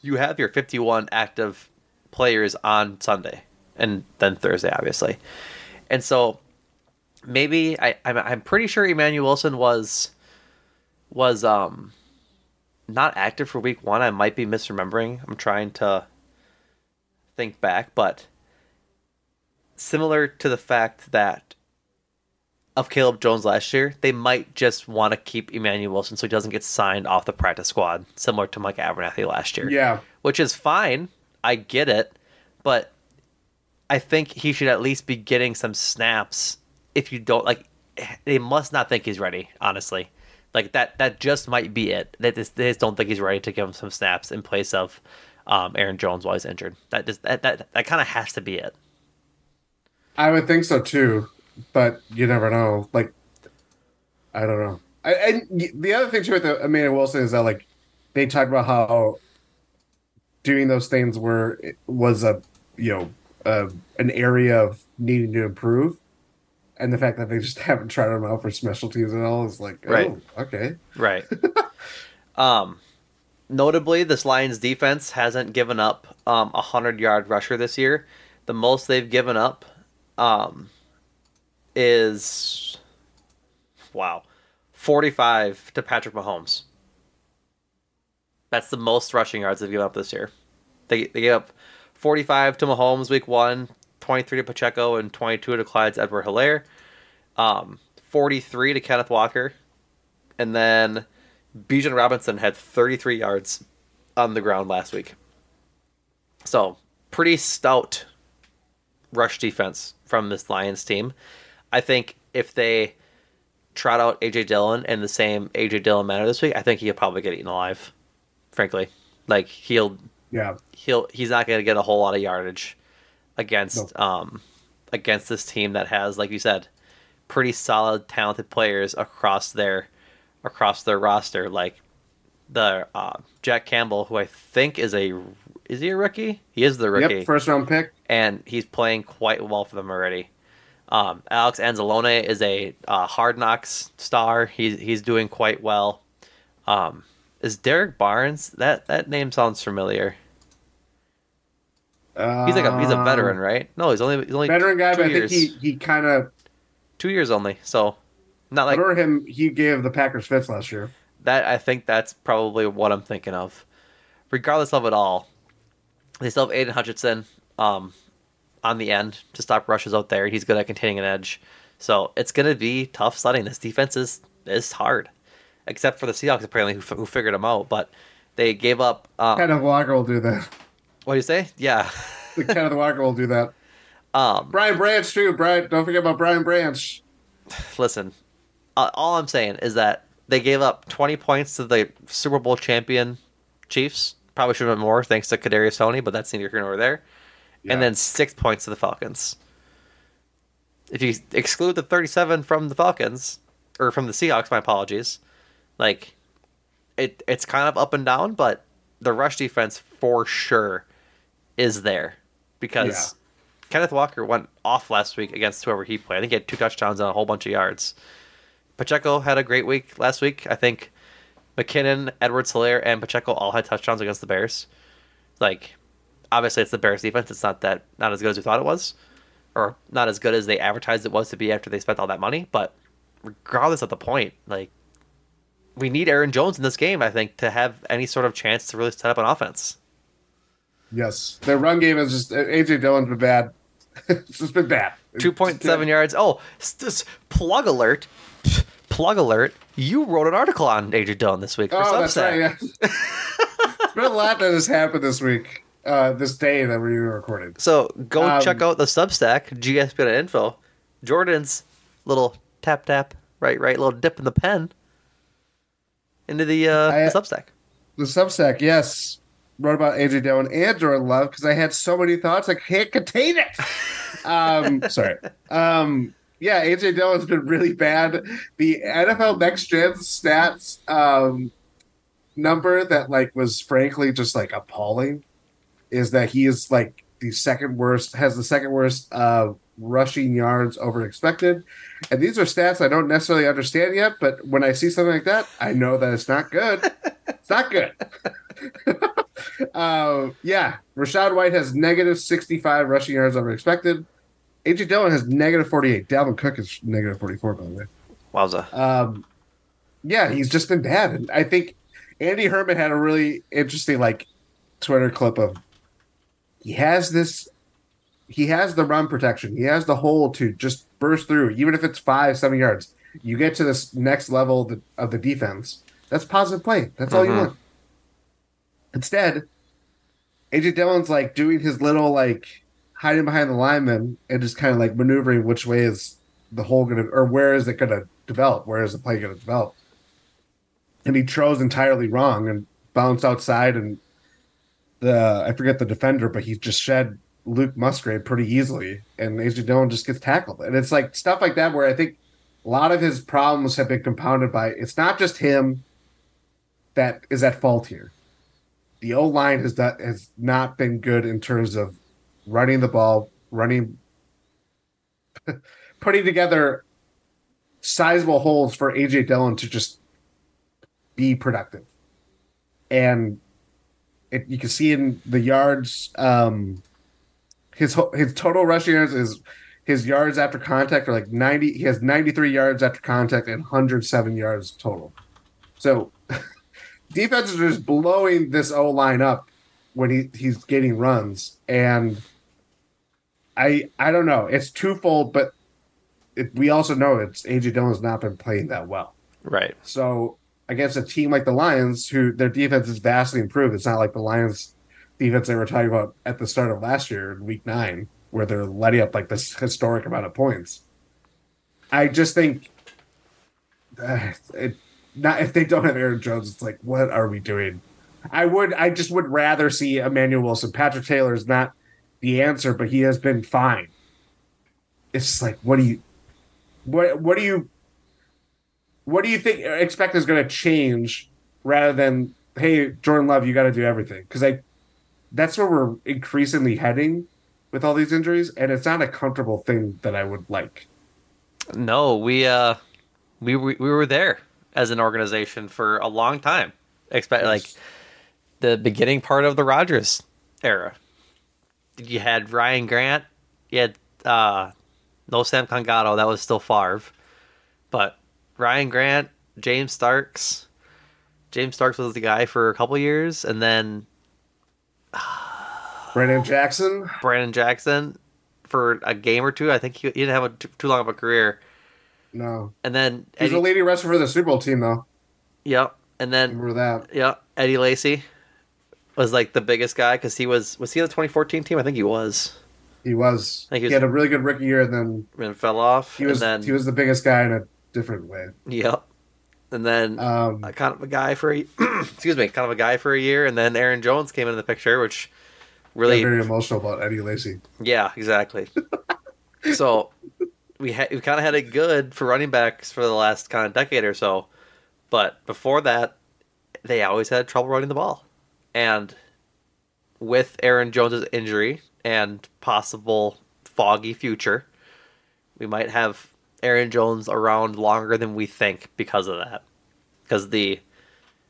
you have your 51 active players on Sunday and then Thursday, obviously, and so maybe I I'm, I'm pretty sure Emmanuel Wilson was was um not active for week one. I might be misremembering. I'm trying to think back, but similar to the fact that of Caleb Jones last year, they might just want to keep Emmanuel Wilson so he doesn't get signed off the practice squad, similar to Mike Abernathy last year. Yeah. Which is fine. I get it. But I think he should at least be getting some snaps if you don't like they must not think he's ready, honestly. Like that that just might be it. They just, they just don't think he's ready to give him some snaps in place of um, Aaron Jones while he's injured. That just that that, that kind of has to be it. I would think so too, but you never know. Like, I don't know. I, and the other thing too with Amanda Wilson is that like they talked about how doing those things were was a you know uh, an area of needing to improve, and the fact that they just haven't tried them out for specialties at all is like, oh, Right. okay, Right. um, notably, this Lions defense hasn't given up um, a hundred yard rusher this year. The most they've given up um, is wow, forty five to Patrick Mahomes. That's the most rushing yards they've given up this year. They they gave up forty five to Mahomes week one, 23 to Pacheco, and twenty two to Clyde Edwards-Helaire. Um, forty three to Kenneth Walker, and then Bijan Robinson had 33 yards on the ground last week. So, pretty stout rush defense from this Lions team. I think if they trot out AJ Dillon in the same AJ Dillon manner this week, I think he'll probably get eaten alive. Frankly, like he'll yeah, he'll he's not going to get a whole lot of yardage against um against this team that has like you said pretty solid talented players across their across their roster like the uh, Jack Campbell who I think is a is he a rookie? He is the rookie. yep, first round pick. and he's playing quite well for them already. Um, Alex Anzalone is a uh, Hard Knocks star. He's he's doing quite well. Um, is Derrick Barnes that that name sounds familiar? He's like a he's a veteran, right? No, he's only he's only veteran guy, but I think he he kind of two years only. So not like remember him. He gave the Packers fits last year. that. I think that's probably what I'm thinking of. Regardless of it all, they still have Aidan Hutchinson um, on the end to stop rushes out there. He's good at containing an edge, so it's gonna be tough sledding. This defense is is hard, except for the Seahawks apparently who, who figured them out. But they gave up. Um, Kenneth Walker will do that. what do you say? Yeah. The Kenneth Walker will do that. Um, Brian Branch too. Brian, don't forget about Brian Branch. listen, uh, all I'm saying is that they gave up 20 points to the Super Bowl champion Chiefs. Probably should have been more thanks to Kadarius Toney, but that's neither here nor there. And then six points to the Falcons. If you exclude the 37 from the Falcons or from the Seahawks, my apologies. Like it, it's kind of up and down, but the rush defense for sure is there because Kenneth Walker went off last week against whoever he played. I think he had two touchdowns and a whole bunch of yards. Pacheco had a great week last week. I think McKinnon, Edwards-Helaire, and Pacheco all had touchdowns against the Bears. Like, obviously, it's the Bears defense. It's not that not as good as we thought it was, or not as good as they advertised it was to be after they spent all that money. But regardless of the point, like, we need Aaron Jones in this game. I think to have any sort of chance to really set up an offense. Yes, their run game is just AJ Dillon's been bad. it's just been bad. Two point seven yards. Oh, this plug alert! Plug alert! You wrote an article on AJ Dillon this week for Oh, that's Substack. right. Yeah. There's been a lot that has happened this week. Uh, this day that we were recording. So go Um, check out the Substack GSP info. Jordan's little tap tap right right little dip in the pen into the uh I- the Substack. The Substack, yes, wrote about AJ Dillon and Jordan Love because I had so many thoughts I can't contain it. Um, sorry. Um, yeah, AJ Dillon's been really bad. The NFL Next Gen stats um, number that like was frankly just like appalling is that he is like the second worst, has the second worst uh, rushing yards over expected. And these are stats I don't necessarily understand yet, but when I see something like that, I know that it's not good. it's not good. uh, yeah, Rachaad White has negative 65 rushing yards over expected. AJ Dillon has negative 48. Dalvin Cook is negative 44, by the way. Wowza. Um, yeah, he's just been bad. And I think Andy Herman had a really interesting like Twitter clip of he has this he has the run protection. He has the hole to just burst through, even if it's five, seven yards. You get to this next level of the, of the defense. That's positive play. That's all you mm-hmm. want. Instead, AJ Dillon's like doing his little like hiding behind the lineman and just kind of like maneuvering which way is the hole gonna or where is it gonna develop? Where is the play gonna develop? And he chose entirely wrong and bounced outside and the I forget the defender, but he just shed Luke Musgrave pretty easily, and AJ Dillon just gets tackled. And it's like stuff like that where I think a lot of his problems have been compounded by it's not just him that is at fault here. The O line has that has not been good in terms of running the ball, running, putting together sizable holes for AJ Dillon to just be productive. And it, you can see in the yards, um, his his total rushing yards is his yards after contact are like 90 he has 93 yards after contact and 107 yards total. So defenses are just blowing this o line up when he, he's getting runs. And i i don't know. It's twofold but it, we also know it's aj dillon's not been playing that well. Right. so against a team like the lions who their defense is vastly improved it's not like the lions defense they were talking about at the start of last year in week nine, where they're letting up like this historic amount of points. I just think uh, it, not if they don't have Aaron Jones, it's like what are we doing? I would I just would rather see Emmanuel Wilson. Patrick Taylor is not the answer, but he has been fine. It's like what do you what what do you what do you think expect is going to change rather than hey Jordan Love you got to do everything because I that's where we're increasingly heading with all these injuries, and it's not a comfortable thing that I would like. No, we uh we we, we were there as an organization for a long time. Expect like the beginning part of the Rodgers era. You had Ryan Grant, you had uh no Samkon Gado, that was still Favre. But Ryan Grant, James Starks, James Starks was the guy for a couple years, and then Brandon Jackson, Brandon Jackson for a game or two. I think he, he didn't have a, too, too long of a career. no, And then he's a Eddie, leading rusher for the Super Bowl team though. yep. And then Remember that? yeah, Eddie Lacy was like the biggest guy because he was was he on the 2014 team? I think he was. He was. Like he, he was- had a really good rookie year, and then And fell off. he was and then he was the biggest guy in a different way. yep. And then Um, uh, kind of a guy for a, excuse me, kind of a guy for a year, and then Aaron Jones came into the picture, which really very emotional about Eddie Lacy. Yeah, exactly. so we ha- we kind of had it good for running backs for the last kind of decade or so, but before that, they always had trouble running the ball, and with Aaron Jones's injury and possible foggy future, we might have Aaron Jones around longer than we think because of that, because the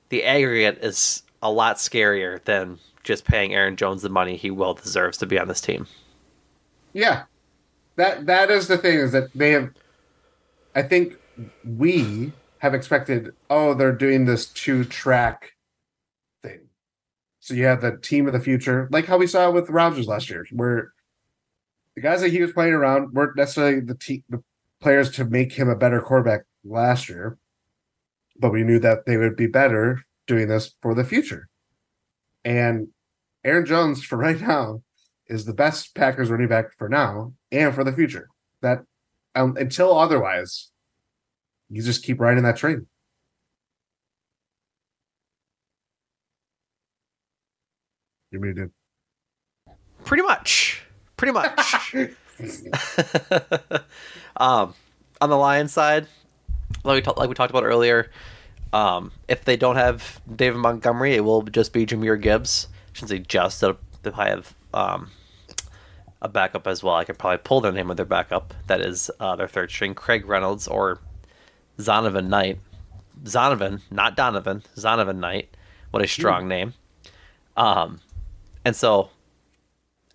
the aggregate is a lot scarier than just paying Aaron Jones the money he well deserves to be on this team. Yeah, that that is the thing is that they have. I think we have expected. Oh, they're doing this two track thing. So you have the team of the future, like how we saw with Rodgers last year, where the guys that he was playing around weren't necessarily the te- the players to make him a better quarterback last year, but we knew that they would be better doing this for the future. And Aaron Jones, for right now, is the best Packers running back for now and for the future. That um, until otherwise, you just keep riding that train. You muted. Pretty much. Pretty much. um, on the Lions side, like we, ta- like we talked about earlier, um, if they don't have David Montgomery, it will just be Jahmyr Gibbs. I shouldn't say just. They'll, they'll have um, a backup as well. I could probably pull their name of their backup. That is uh, their third string, Craig Reynolds or Zonovan Knight. Zonovan, not Donovan. Zonovan Knight. What a strong name. Um, and so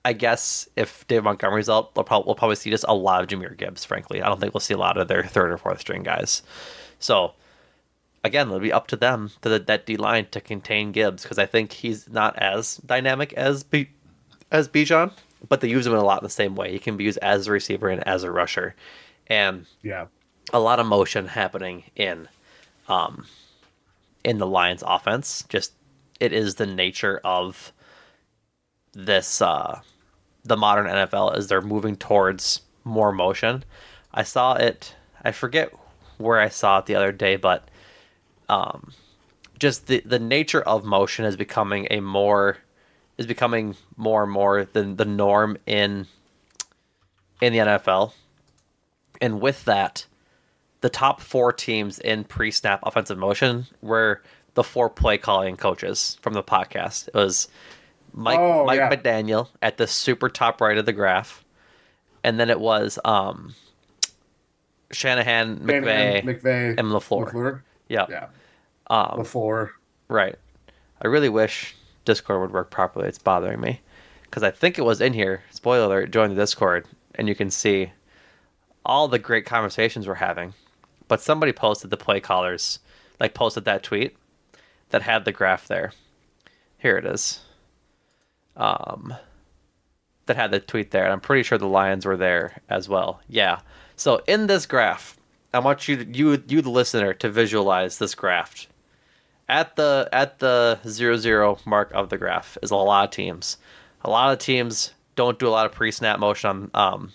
I guess if Dave Montgomery's out, we'll probably, we'll probably see just a lot of Jahmyr Gibbs. Frankly, I don't think we'll see a lot of their third or fourth string guys. So again, it'll be up to them to the, that D line to contain Gibbs because I think he's not as dynamic as B, as Bijan, but they use him in a lot in the same way. He can be used as a receiver and as a rusher, and Yeah. a lot of motion happening in um in the Lions offense. Just it is the nature of this uh the modern NFL is they're moving towards more motion. I saw it I forget where I saw it the other day, but um just the the nature of motion is becoming a more is becoming more and more than the norm in in the NFL. And with that, the top four teams in pre-snap offensive motion were the four play calling coaches from the podcast. It was Mike Oh, Mike yeah. McDaniel at the super top right of the graph, and then it was um, Shanahan, McVay, McVay, and Lafleur. LaFleur. Yeah, Yeah. um, LaFleur. right. I really wish Discord would work properly. It's bothering me because I think it was in here. Spoiler alert: join the Discord, and you can see all the great conversations we're having. But somebody posted the play callers, like posted that tweet that had the graph there. Here it is. Um, that had the tweet there, and I'm pretty sure the Lions were there as well. Yeah. So in this graph, I want you, you, you, the listener, to visualize this graph. At the at the zero zero mark of the graph is a lot of teams. A lot of teams don't do a lot of pre-snap motion on um,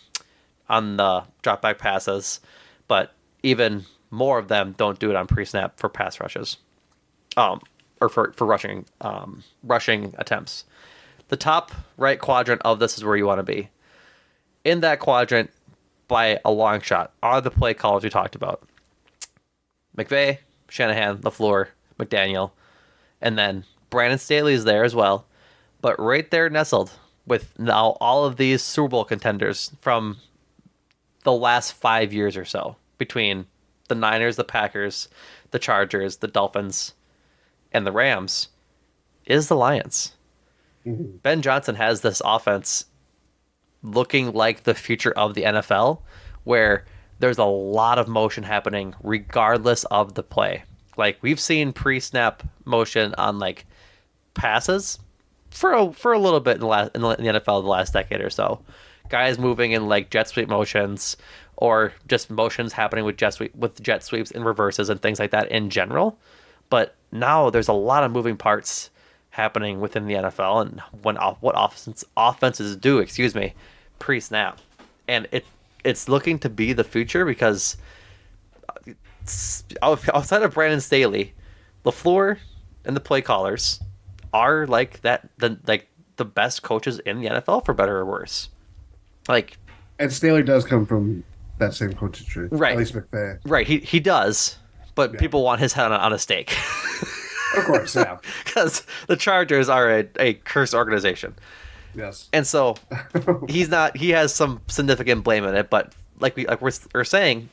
on the drop back passes, but even more of them don't do it on pre-snap for pass rushes, um, or for for rushing um, rushing attempts. The top right quadrant of this is where you want to be. In that quadrant, by a long shot, are the play callers we talked about. McVay, Shanahan, LaFleur, McDaniel, and then Brandon Staley is there as well. But right there nestled with now all of these Super Bowl contenders from the last five years or so between the Niners, the Packers, the Chargers, the Dolphins, and the Rams is the Lions. Mm-hmm. Ben Johnson has this offense looking like the future of the NFL, where there's a lot of motion happening regardless of the play. Like we've seen pre-snap motion on like passes for a, for a little bit in the last in the NFL the last decade or so. Guys moving in like jet sweep motions or just motions happening with jet sweep with jet sweeps and reverses and things like that in general. But now there's a lot of moving parts happening within the NFL and when off, what offense, offenses do, excuse me, pre-snap. And it it's looking to be the future because uh, it's- outside of Brandon Staley, LaFleur and the play callers are like that the like the best coaches in the NFL for better or worse. Like And Staley does come from that same coaching tree. Right. At least McVay. right, he he does, but people want his head on on a stake. Of course, yeah. because the Chargers are a, a cursed organization. Yes. And so he's not he has some significant blame in it, but like we like we're, we're saying,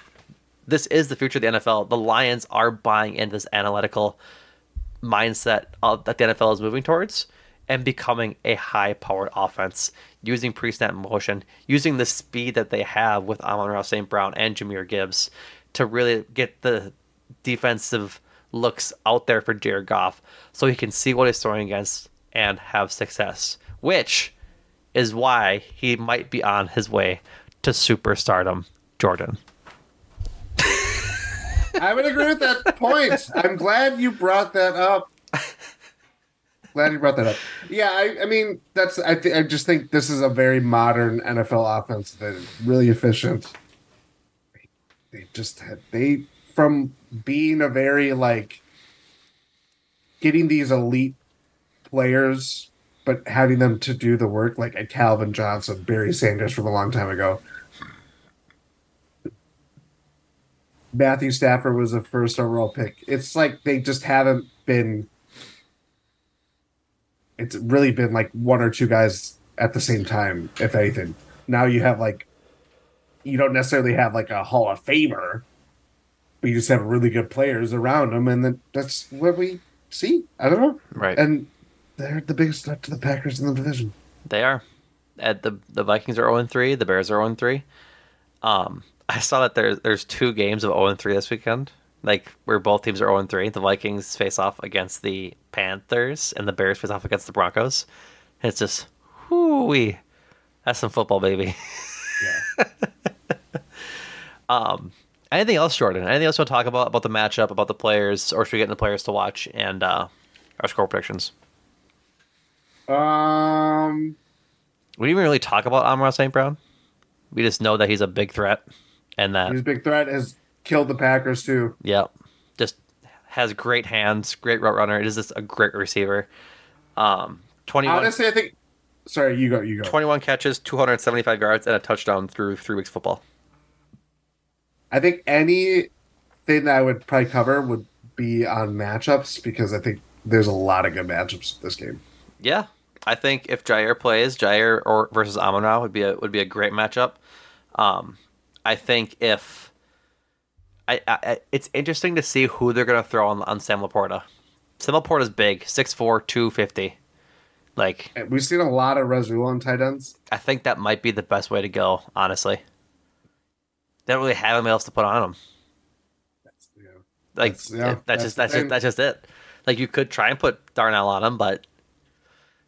this is the future of the NFL. The Lions are buying into this analytical mindset of, that the NFL is moving towards and becoming a high powered offense using pre snap motion, using the speed that they have with Amon Ross St. Brown and Jahmyr Gibbs to really get the defensive looks out there for Jared Goff so he can see what he's throwing against and have success, which is why he might be on his way to superstardom, Jordan. I would agree with that point. I'm glad you brought that up. Glad you brought that up. Yeah, I, I mean that's I th- I just think this is a very modern NFL offense that is really efficient. They just had they from being a very like getting these elite players but having them to do the work like a Calvin Johnson, Barry Sanders from a long time ago. Matthew Stafford was a first overall pick. It's like they just haven't been. It's really been like one or two guys at the same time, if anything. now you have like you don't necessarily have like a Hall of Famer, you just have really good players around them, and then that's what we see. I don't know, Right. And they're the biggest threat to the Packers in the division. They are. At the the Vikings are 0 3, the Bears are 0 3. Um I saw that there's there's two games of 0 3 this weekend. Like where both teams are 0 3. The Vikings face off against the Panthers and the Bears face off against the Broncos. And it's just whoo That's some football, baby. Yeah. um anything else, Jordan? Anything else you want to talk about about the matchup, about the players, or should we get the players to watch and uh our score predictions? Um, We didn't even really talk about Amon-Ra St. Brown. We just know that he's a big threat and that his big threat has killed the Packers too. Yeah, just has great hands, great route runner. It is just a great receiver. Um, 21, Honestly, I think. Sorry, you go. You go. 21 catches, 275 yards, and a touchdown through three weeks football. I think anything that I would probably cover would be on matchups because I think there's a lot of good matchups in this game. Yeah, I think if Jaire plays, Jaire or versus Amon would be a would be a great matchup. Um, I think if I, I it's interesting to see who they're gonna throw on on Sam LaPorta. Sam LaPorta's big, 6'4", 250. Like We've seen a lot of Rasul on tight ends. I think that might be the best way to go. Honestly, they don't really have anything else to put on him. Yeah. Like That's- that's, that's just that's just that's just it. Like you could try and put Darnell on him, but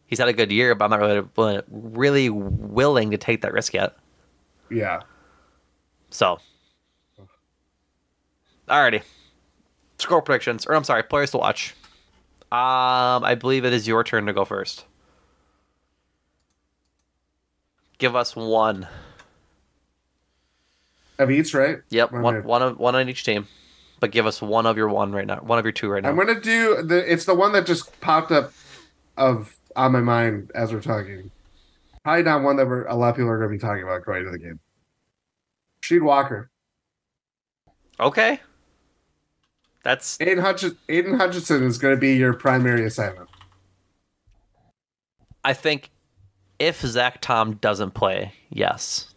he's had a good year. But I'm not really willing, really willing to take that risk yet. Yeah. So, alrighty, score predictions, or I'm sorry, players to watch. Um, I believe it is your turn to go first. Give us one. Of each, right? Yep, Okay. one one of one on each team, but give us one of your one right now. One of your two right now. I'm gonna do the. It's the one that just popped up of on my mind as we're talking. Probably not one that we're, a lot of people are gonna be talking about going to the game. Sheed Walker, Okay. That's Aidan, Hutch- Aidan Hutchinson is going to be your primary assignment. I think if Zach Tom doesn't play, yes.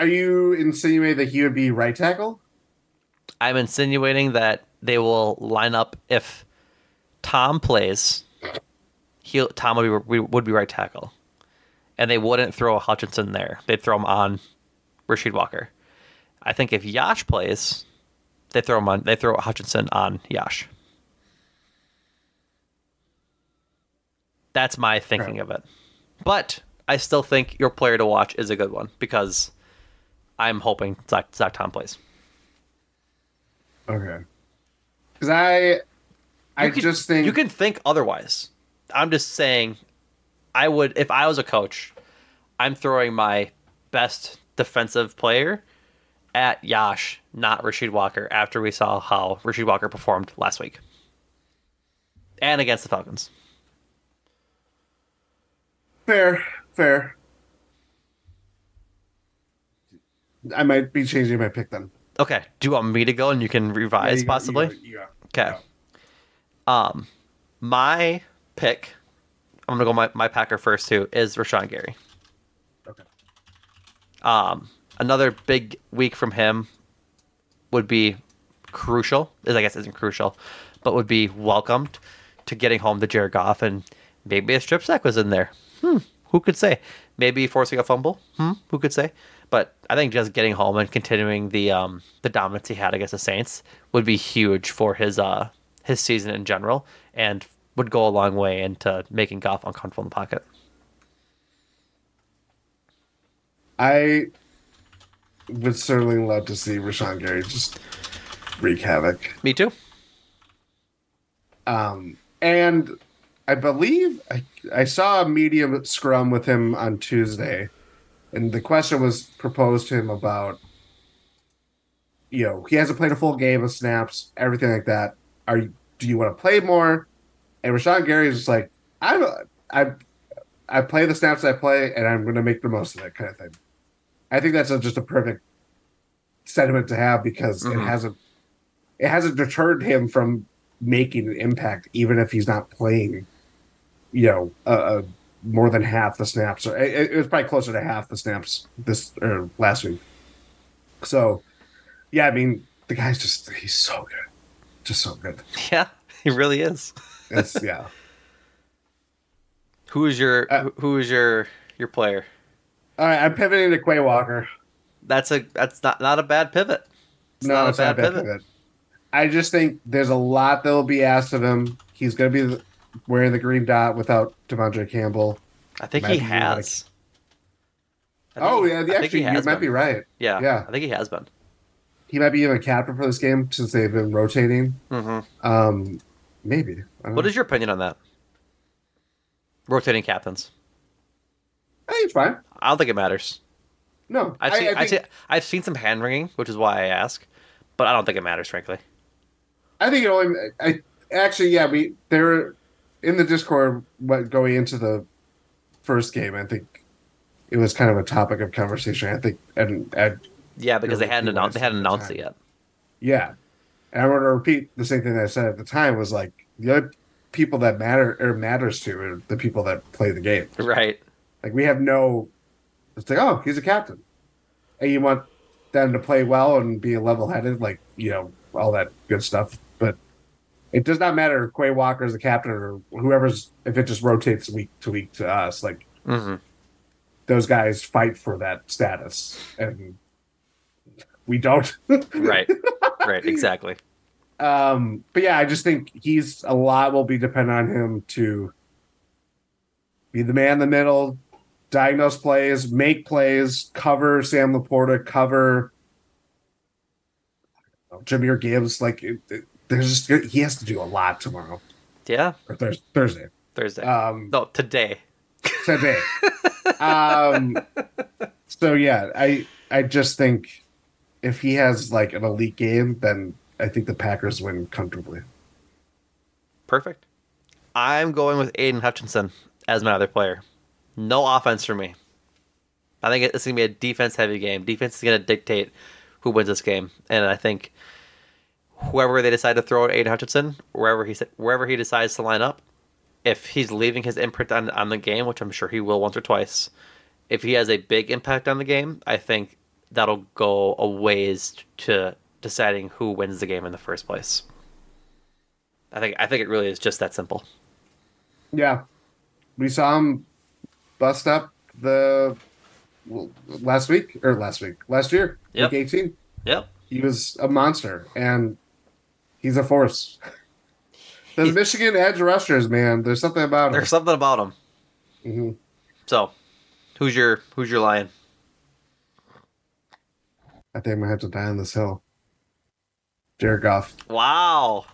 Are you insinuating that he would be right tackle? I'm insinuating that they will line up if Tom plays. He Tom would be would be right tackle, and they wouldn't throw a Hutchinson there. They'd throw him on Rasheed Walker. I think if Yosh plays, they throw him on. They throw Hutchinson on Yosh. That's my thinking of it. But I still think your player to watch is a good one because I'm hoping Zach, Zach Tom plays. Okay. Because I, I You can- just think you can think otherwise. I'm just saying, I would if I was a coach, I'm throwing my best defensive player at Yosh, not Rasheed Walker. After we saw how Rasheed Walker performed last week and against the Falcons. fair, fair. I might be changing my pick then. Okay, do you want me to go and you can revise Yeah, you go- possibly? you go- you go. Okay. Um, my pick, I'm gonna go my, my Packer first too, is Rashan Gary. Okay. Um, another big week from him would be crucial. Is I guess isn't crucial, but would be welcomed to getting home to Jared Goff and maybe a strip sack was in there. Hmm, who could say? Maybe forcing a fumble. Hmm, who could say? But I think just getting home and continuing the um the dominance he had against the Saints would be huge for his uh his season in general and would go a long way into making Goff uncomfortable in the pocket. I would certainly love to see Rashan Gary just wreak havoc. Me too. Um, and I believe I, I saw a medium scrum with him on Tuesday, and the question was proposed to him about, you know, he hasn't played a full game of snaps, everything like that. Are you? Do you want to play more? And Rashan Gary is just like, I, I, I play the snaps I play, and I'm going to make the most of that kind of thing. I think that's a, just a perfect sentiment to have because Mhm. it hasn't, it hasn't deterred him from making an impact, even if he's not playing, you know, a, a more than half the snaps. Or it, it was probably closer to half the snaps this or last week. So, yeah, I mean, the guy's just he's so good, just so good. Yeah, he really is. It's yeah. Who is your uh, who is your your player? All right, I'm pivoting to Quay Walker. That's a that's not not a bad pivot. It's no, not it's a bad, not a bad pivot. pivot. I just think there's a lot that will be asked of him. He's going to be wearing the green dot without De'Vondre Campbell. I think he has. Like... oh yeah, actually, you been. might be right. Yeah, yeah, I think he has been. He might be even a captain for this game since they've been rotating. Mm-hmm. Um, maybe. What know. is your opinion on that? Rotating captains. I think it's fine. I don't think it matters. No, I've seen, I, I think... I've seen some hand wringing, which is why I ask, but I don't think it matters, frankly. I think it only. I actually, yeah, we there in the Discord going into the first game. I think it was kind of a topic of conversation. I think, and, and yeah, because they hadn't announced they hadn't announced it yet. Yeah, and I want to repeat the same thing that I said at the time was like the other people that matter or matters to are the people that play the game. Right. Like we have no. It's like oh he's a captain, and you want them to play well and be level headed, like you know all that good stuff. But it does not matter if Quay Walker is the captain or whoever's if it just rotates week to week to us. Like mm-hmm. those guys fight for that status, and we don't. right. Right. Exactly. Um, but yeah, I just think he's a lot will be dependent on him to be the man in the middle, diagnose plays, make plays, cover Sam LaPorta, cover Jahmyr Gibbs. Like it, it, there's just he has to do a lot tomorrow. Yeah. Or Thursday. Thursday. Thursday. Um, no, today. Today. um, so yeah, I I just think if he has like an elite game, then I think the Packers win comfortably. Perfect. I'm going with Aidan Hutchinson as my other player. No offense for me. I think it's going to be a defense heavy game. Defense is going to dictate who wins this game. And I think whoever they decide to throw at Aidan Hutchinson, wherever he wherever he decides to line up, if he's leaving his imprint on, on the game, which I'm sure he will once or twice, if he has a big impact on the game, I think that'll go a ways to deciding who wins the game in the first place. I think I think it really is just that simple. Yeah, we saw him bust up the well, last week or last week, last year, yep. week eighteen. Yep, he was a monster, and he's a force. The Michigan edge rushers, man, there's something about him. There's something about him. Mm-hmm. So, who's your who's your lion? I think I'm gonna have to die on this hill. Jared Goff. Wow.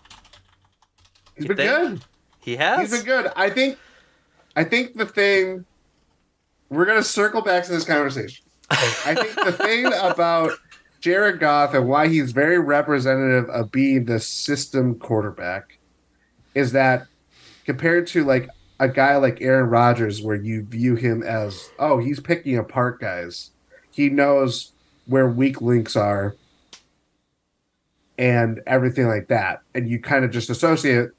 He's you been good. He has. He's been good. I think. I think the thing. We're gonna circle back to this conversation. I think the thing about Jared Goff and why he's very representative of being the system quarterback is that compared to like a guy like Aaron Rodgers, where you view him as, oh, he's picking apart guys. He knows where weak links are and everything like that. And you kind of just associate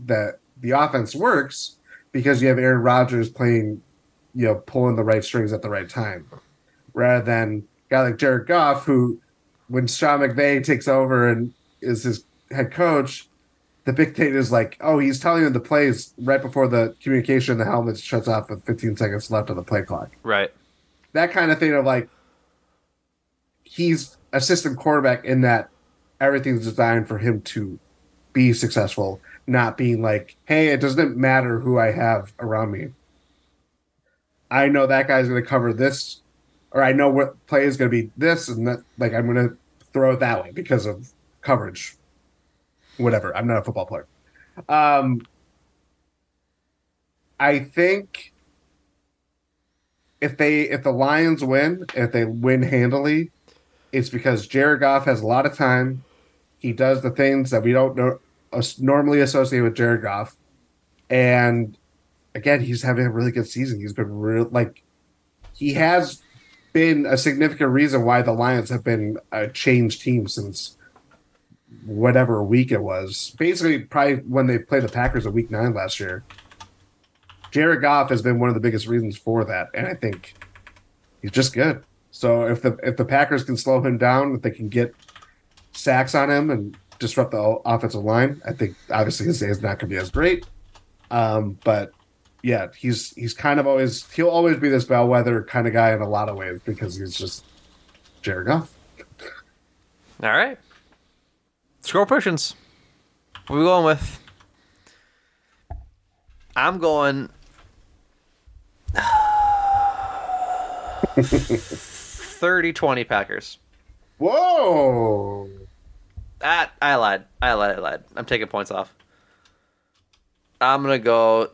that the offense works because you have Aaron Rodgers playing, you know, pulling the right strings at the right time, rather than guy like Jared Goff, who, when Sean McVay takes over and is his head coach, the big thing is like, oh, he's telling him the plays right before the communication in the helmet shuts off with 15 seconds left on the play clock. Right. That kind of thing of like, he's a system quarterback in that everything's designed for him to be successful, not being like, hey, it doesn't matter who I have around me. I know that guy's going to cover this, or I know what play is going to be this, and that, like, I'm going to throw it that way because of coverage. Whatever. I'm not a football player. Um, I think if they if the Lions win, if they win handily, it's because Jared Goff has a lot of time. He does the things that we don't know, normally associate with Jared Goff. And again, he's having a really good season. He's been real like he has been a significant reason why the Lions have been a changed team since whatever week it was. Basically, probably when they played the Packers a week nine last year. Jared Goff has been one of the biggest reasons for that, and I think he's just good. So if the if the Packers can slow him down, if they can get sacks on him and disrupt the offensive line, I think obviously his day is not going to be as great. Um, but yeah, he's he's kind of always he'll always be this bellwether kind of guy in a lot of ways because he's just Jared Goff. All right. Score predictions. What are we going with? I'm going 30-20 Packers. Whoa. That I lied. I lied. I lied. I'm taking points off. I'm gonna go.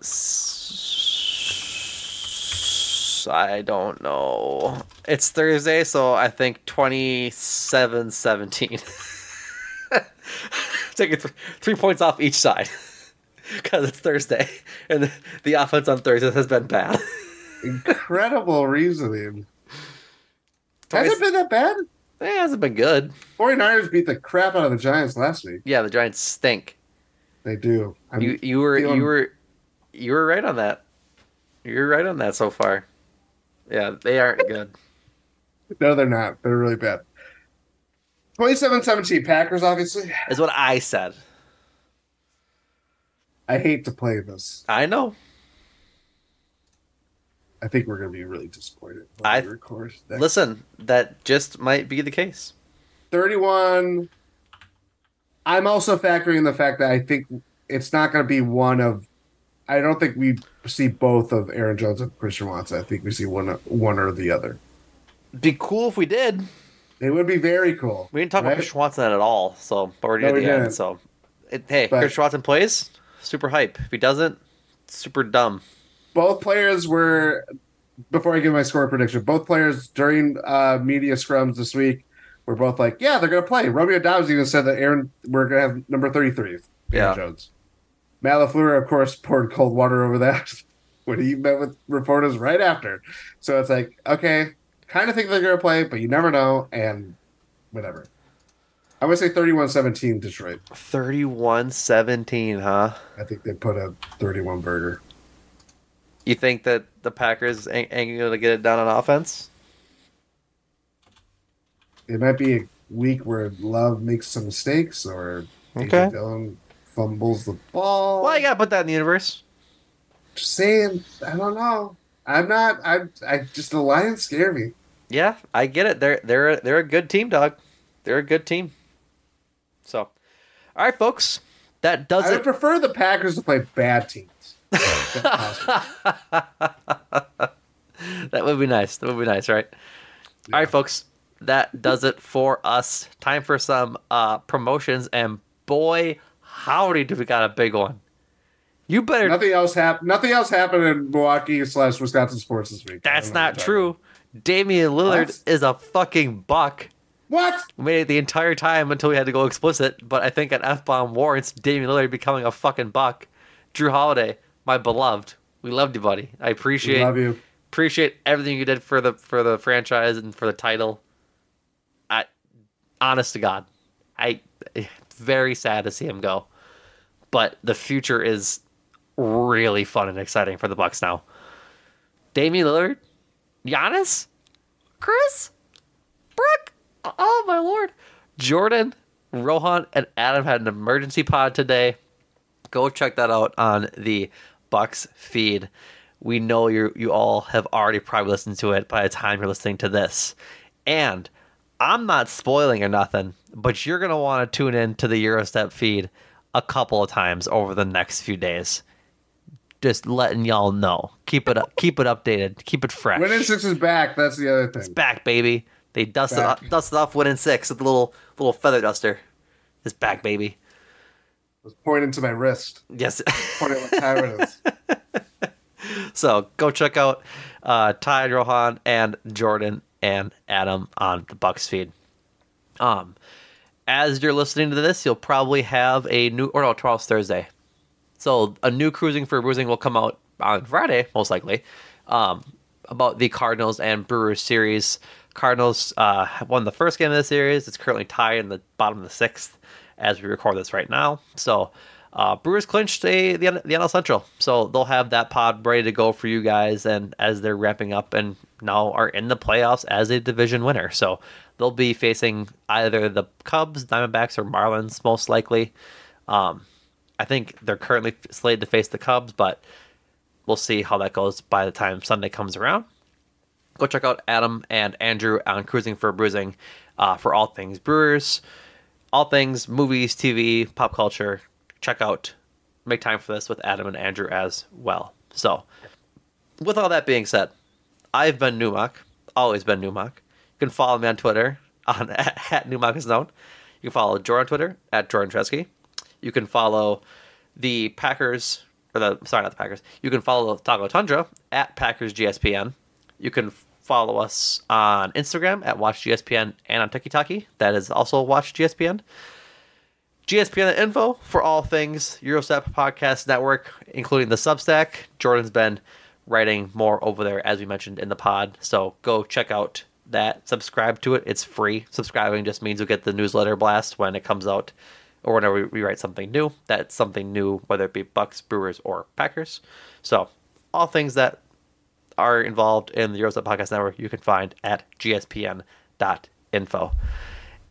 I don't know. It's Thursday, so I think 27 17. Taking th- three points off each side because it's Thursday and the, the offense on Thursday has been bad. Incredible reasoning. Has it been that bad? It hasn't been good. 49ers beat the crap out of the Giants last week. Yeah, the Giants stink. They do. I'm you you were feeling- you were you were right on that. You're right on that so far. Yeah, they aren't good. No, they're not. They're really bad. 27-17 Packers, obviously. Is what I said. I hate to play this. I know. I think we're going to be really disappointed. I we record listen. That just might be the case. 31. I'm also factoring in the fact that I think it's not going to be one of. I don't think we see both of Aaron Jones and Christian Watson. I think we see one, one or the other. Be cool if we did. It would be very cool. We didn't talk right? about Christian Watson at all. So, but we're near No, the end. So, it, hey, But- Christian Watson plays. Super hype. If he doesn't, super dumb. both players were before I give my score prediction. Both players during uh, media scrums this week were both like, "Yeah, they're going to play." Romeo Doubs even said that Aaron we're going to have number thirty-three, Aaron Yeah. Jones. Matt LaFleur, of course, poured cold water over that when he met with reporters right after. So it's like, okay, kind of think they're going to play, but you never know, and whatever. I would say 31-17 Detroit. 31-17, huh? I think they put a 31 burger. You think that the Packers ain't, ain't going to get it done on offense? It might be a week where Love makes some mistakes or Okay. Dillon fumbles the ball. Well, you got to put that in the universe. Just saying, I don't know. I'm not. I. I just the Lions scare me. Yeah, I get it. They're they're they're a good team, dog. They're a good team. So, all right, folks, that does it. I prefer the Packers to play bad teams. That would be nice. That would be nice, right? All right, folks, that does it for us. Time for some uh, promotions, and boy, howdy, do we got a big one. You better. nothing else happened. Nothing else happened in Milwaukee slash Wisconsin sports this week. That's not true. Damian Lillard What? is a fucking buck. What? We made it the entire time until we had to go explicit, but I think an F bomb warrants Damian Lillard becoming a fucking buck. Jrue Holiday, my beloved. We loved you, buddy. I appreciate We love you. appreciate everything you did for the for the franchise and for the title. Honest to God, I very sad to see him go. But the future is really fun and exciting for the Bucks now. Damian Lillard, Giannis, Khris, Brook, oh my lord, Jordan, Rohan, and Adam had an emergency pod today. Go check that out on the Bucks feed. We know you you all have already probably listened to it by the time you're listening to this. And I'm not spoiling or nothing, but you're gonna want to tune in to the Gyro Step feed a couple of times over the next few days. Just letting y'all know. Keep it up, keep it updated, keep it fresh. Win In 6 is back. That's the other thing. It's back, baby. They dusted Back. off, dusted off Win In 6 with the little little feather duster. It's back, baby. I was pointing to my wrist. Yes. Pointing what time it is. So go check out uh, Ti Rohan and Jordan and Adam on the Bucks feed. Um, as you're listening to this, you'll probably have a new or no, tomorrow's Thursday. So a new cruising for bruising will come out on Friday, most likely, um, about the Cardinals and Brewers series. Cardinals uh, won the first game of the series. It's currently tied in the bottom of the sixth as we record this right now. So uh, Brewers clinched a, the the NL Central, so they'll have that pod ready to go for you guys, and as they're wrapping up and now are in the playoffs as a division winner, so they'll be facing either the Cubs, Diamondbacks, or Marlins most likely. Um, I think they're currently slated to face the Cubs, but we'll see how that goes by the time Sunday comes around. Go check out Adam and Andrew on Cruising for Bruising uh, for all things Brewers, all things movies, TV, pop culture. Check out, make time for this with Adam and Andrew as well. So, with all that being said, I've been Numac, always been Numac. You can follow me on Twitter on at, at Numac is known. You can follow Jordan on Twitter at Jordan Tresky. You can follow the Packers, or the sorry, not the Packers. You can follow Taco Tundra at Packers GSPN. You can follow us on Instagram at Watch GSPN and on TikTok. That is also Watch GSPN. GSPN info for all things Gyro Step Podcast Network, including the Substack. Jordan's been writing more over there, as we mentioned in the pod. So go check out that. Subscribe to it. It's free. Subscribing just means you'll get the newsletter blast when it comes out or whenever we write something new. That's something new, whether it be Bucks, Brewers, or Packers. So all things that are involved in the Gyro Step Podcast Network, you can find at gspn.info.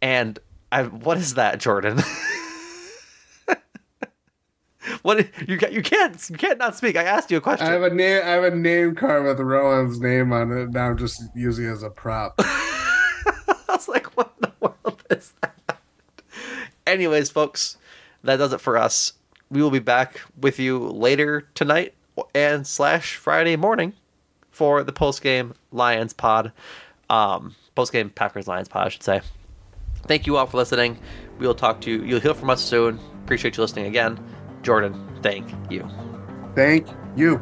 And I, what is that, Jordan? what you can't you can't you can't not speak. I asked you a question. I have a name. I have a name card with Rohan's name on it. Now I'm just using it as a prop. I was like, what in the world is that? Anyways, folks, that does it for us. We will be back with you later tonight and slash Friday morning for the post game Lions pod. Um, post game Packers Lions pod, I should say. Thank you all for listening. We will talk to you. You'll hear from us soon. Appreciate you listening again. Jordan, thank you. Thank you.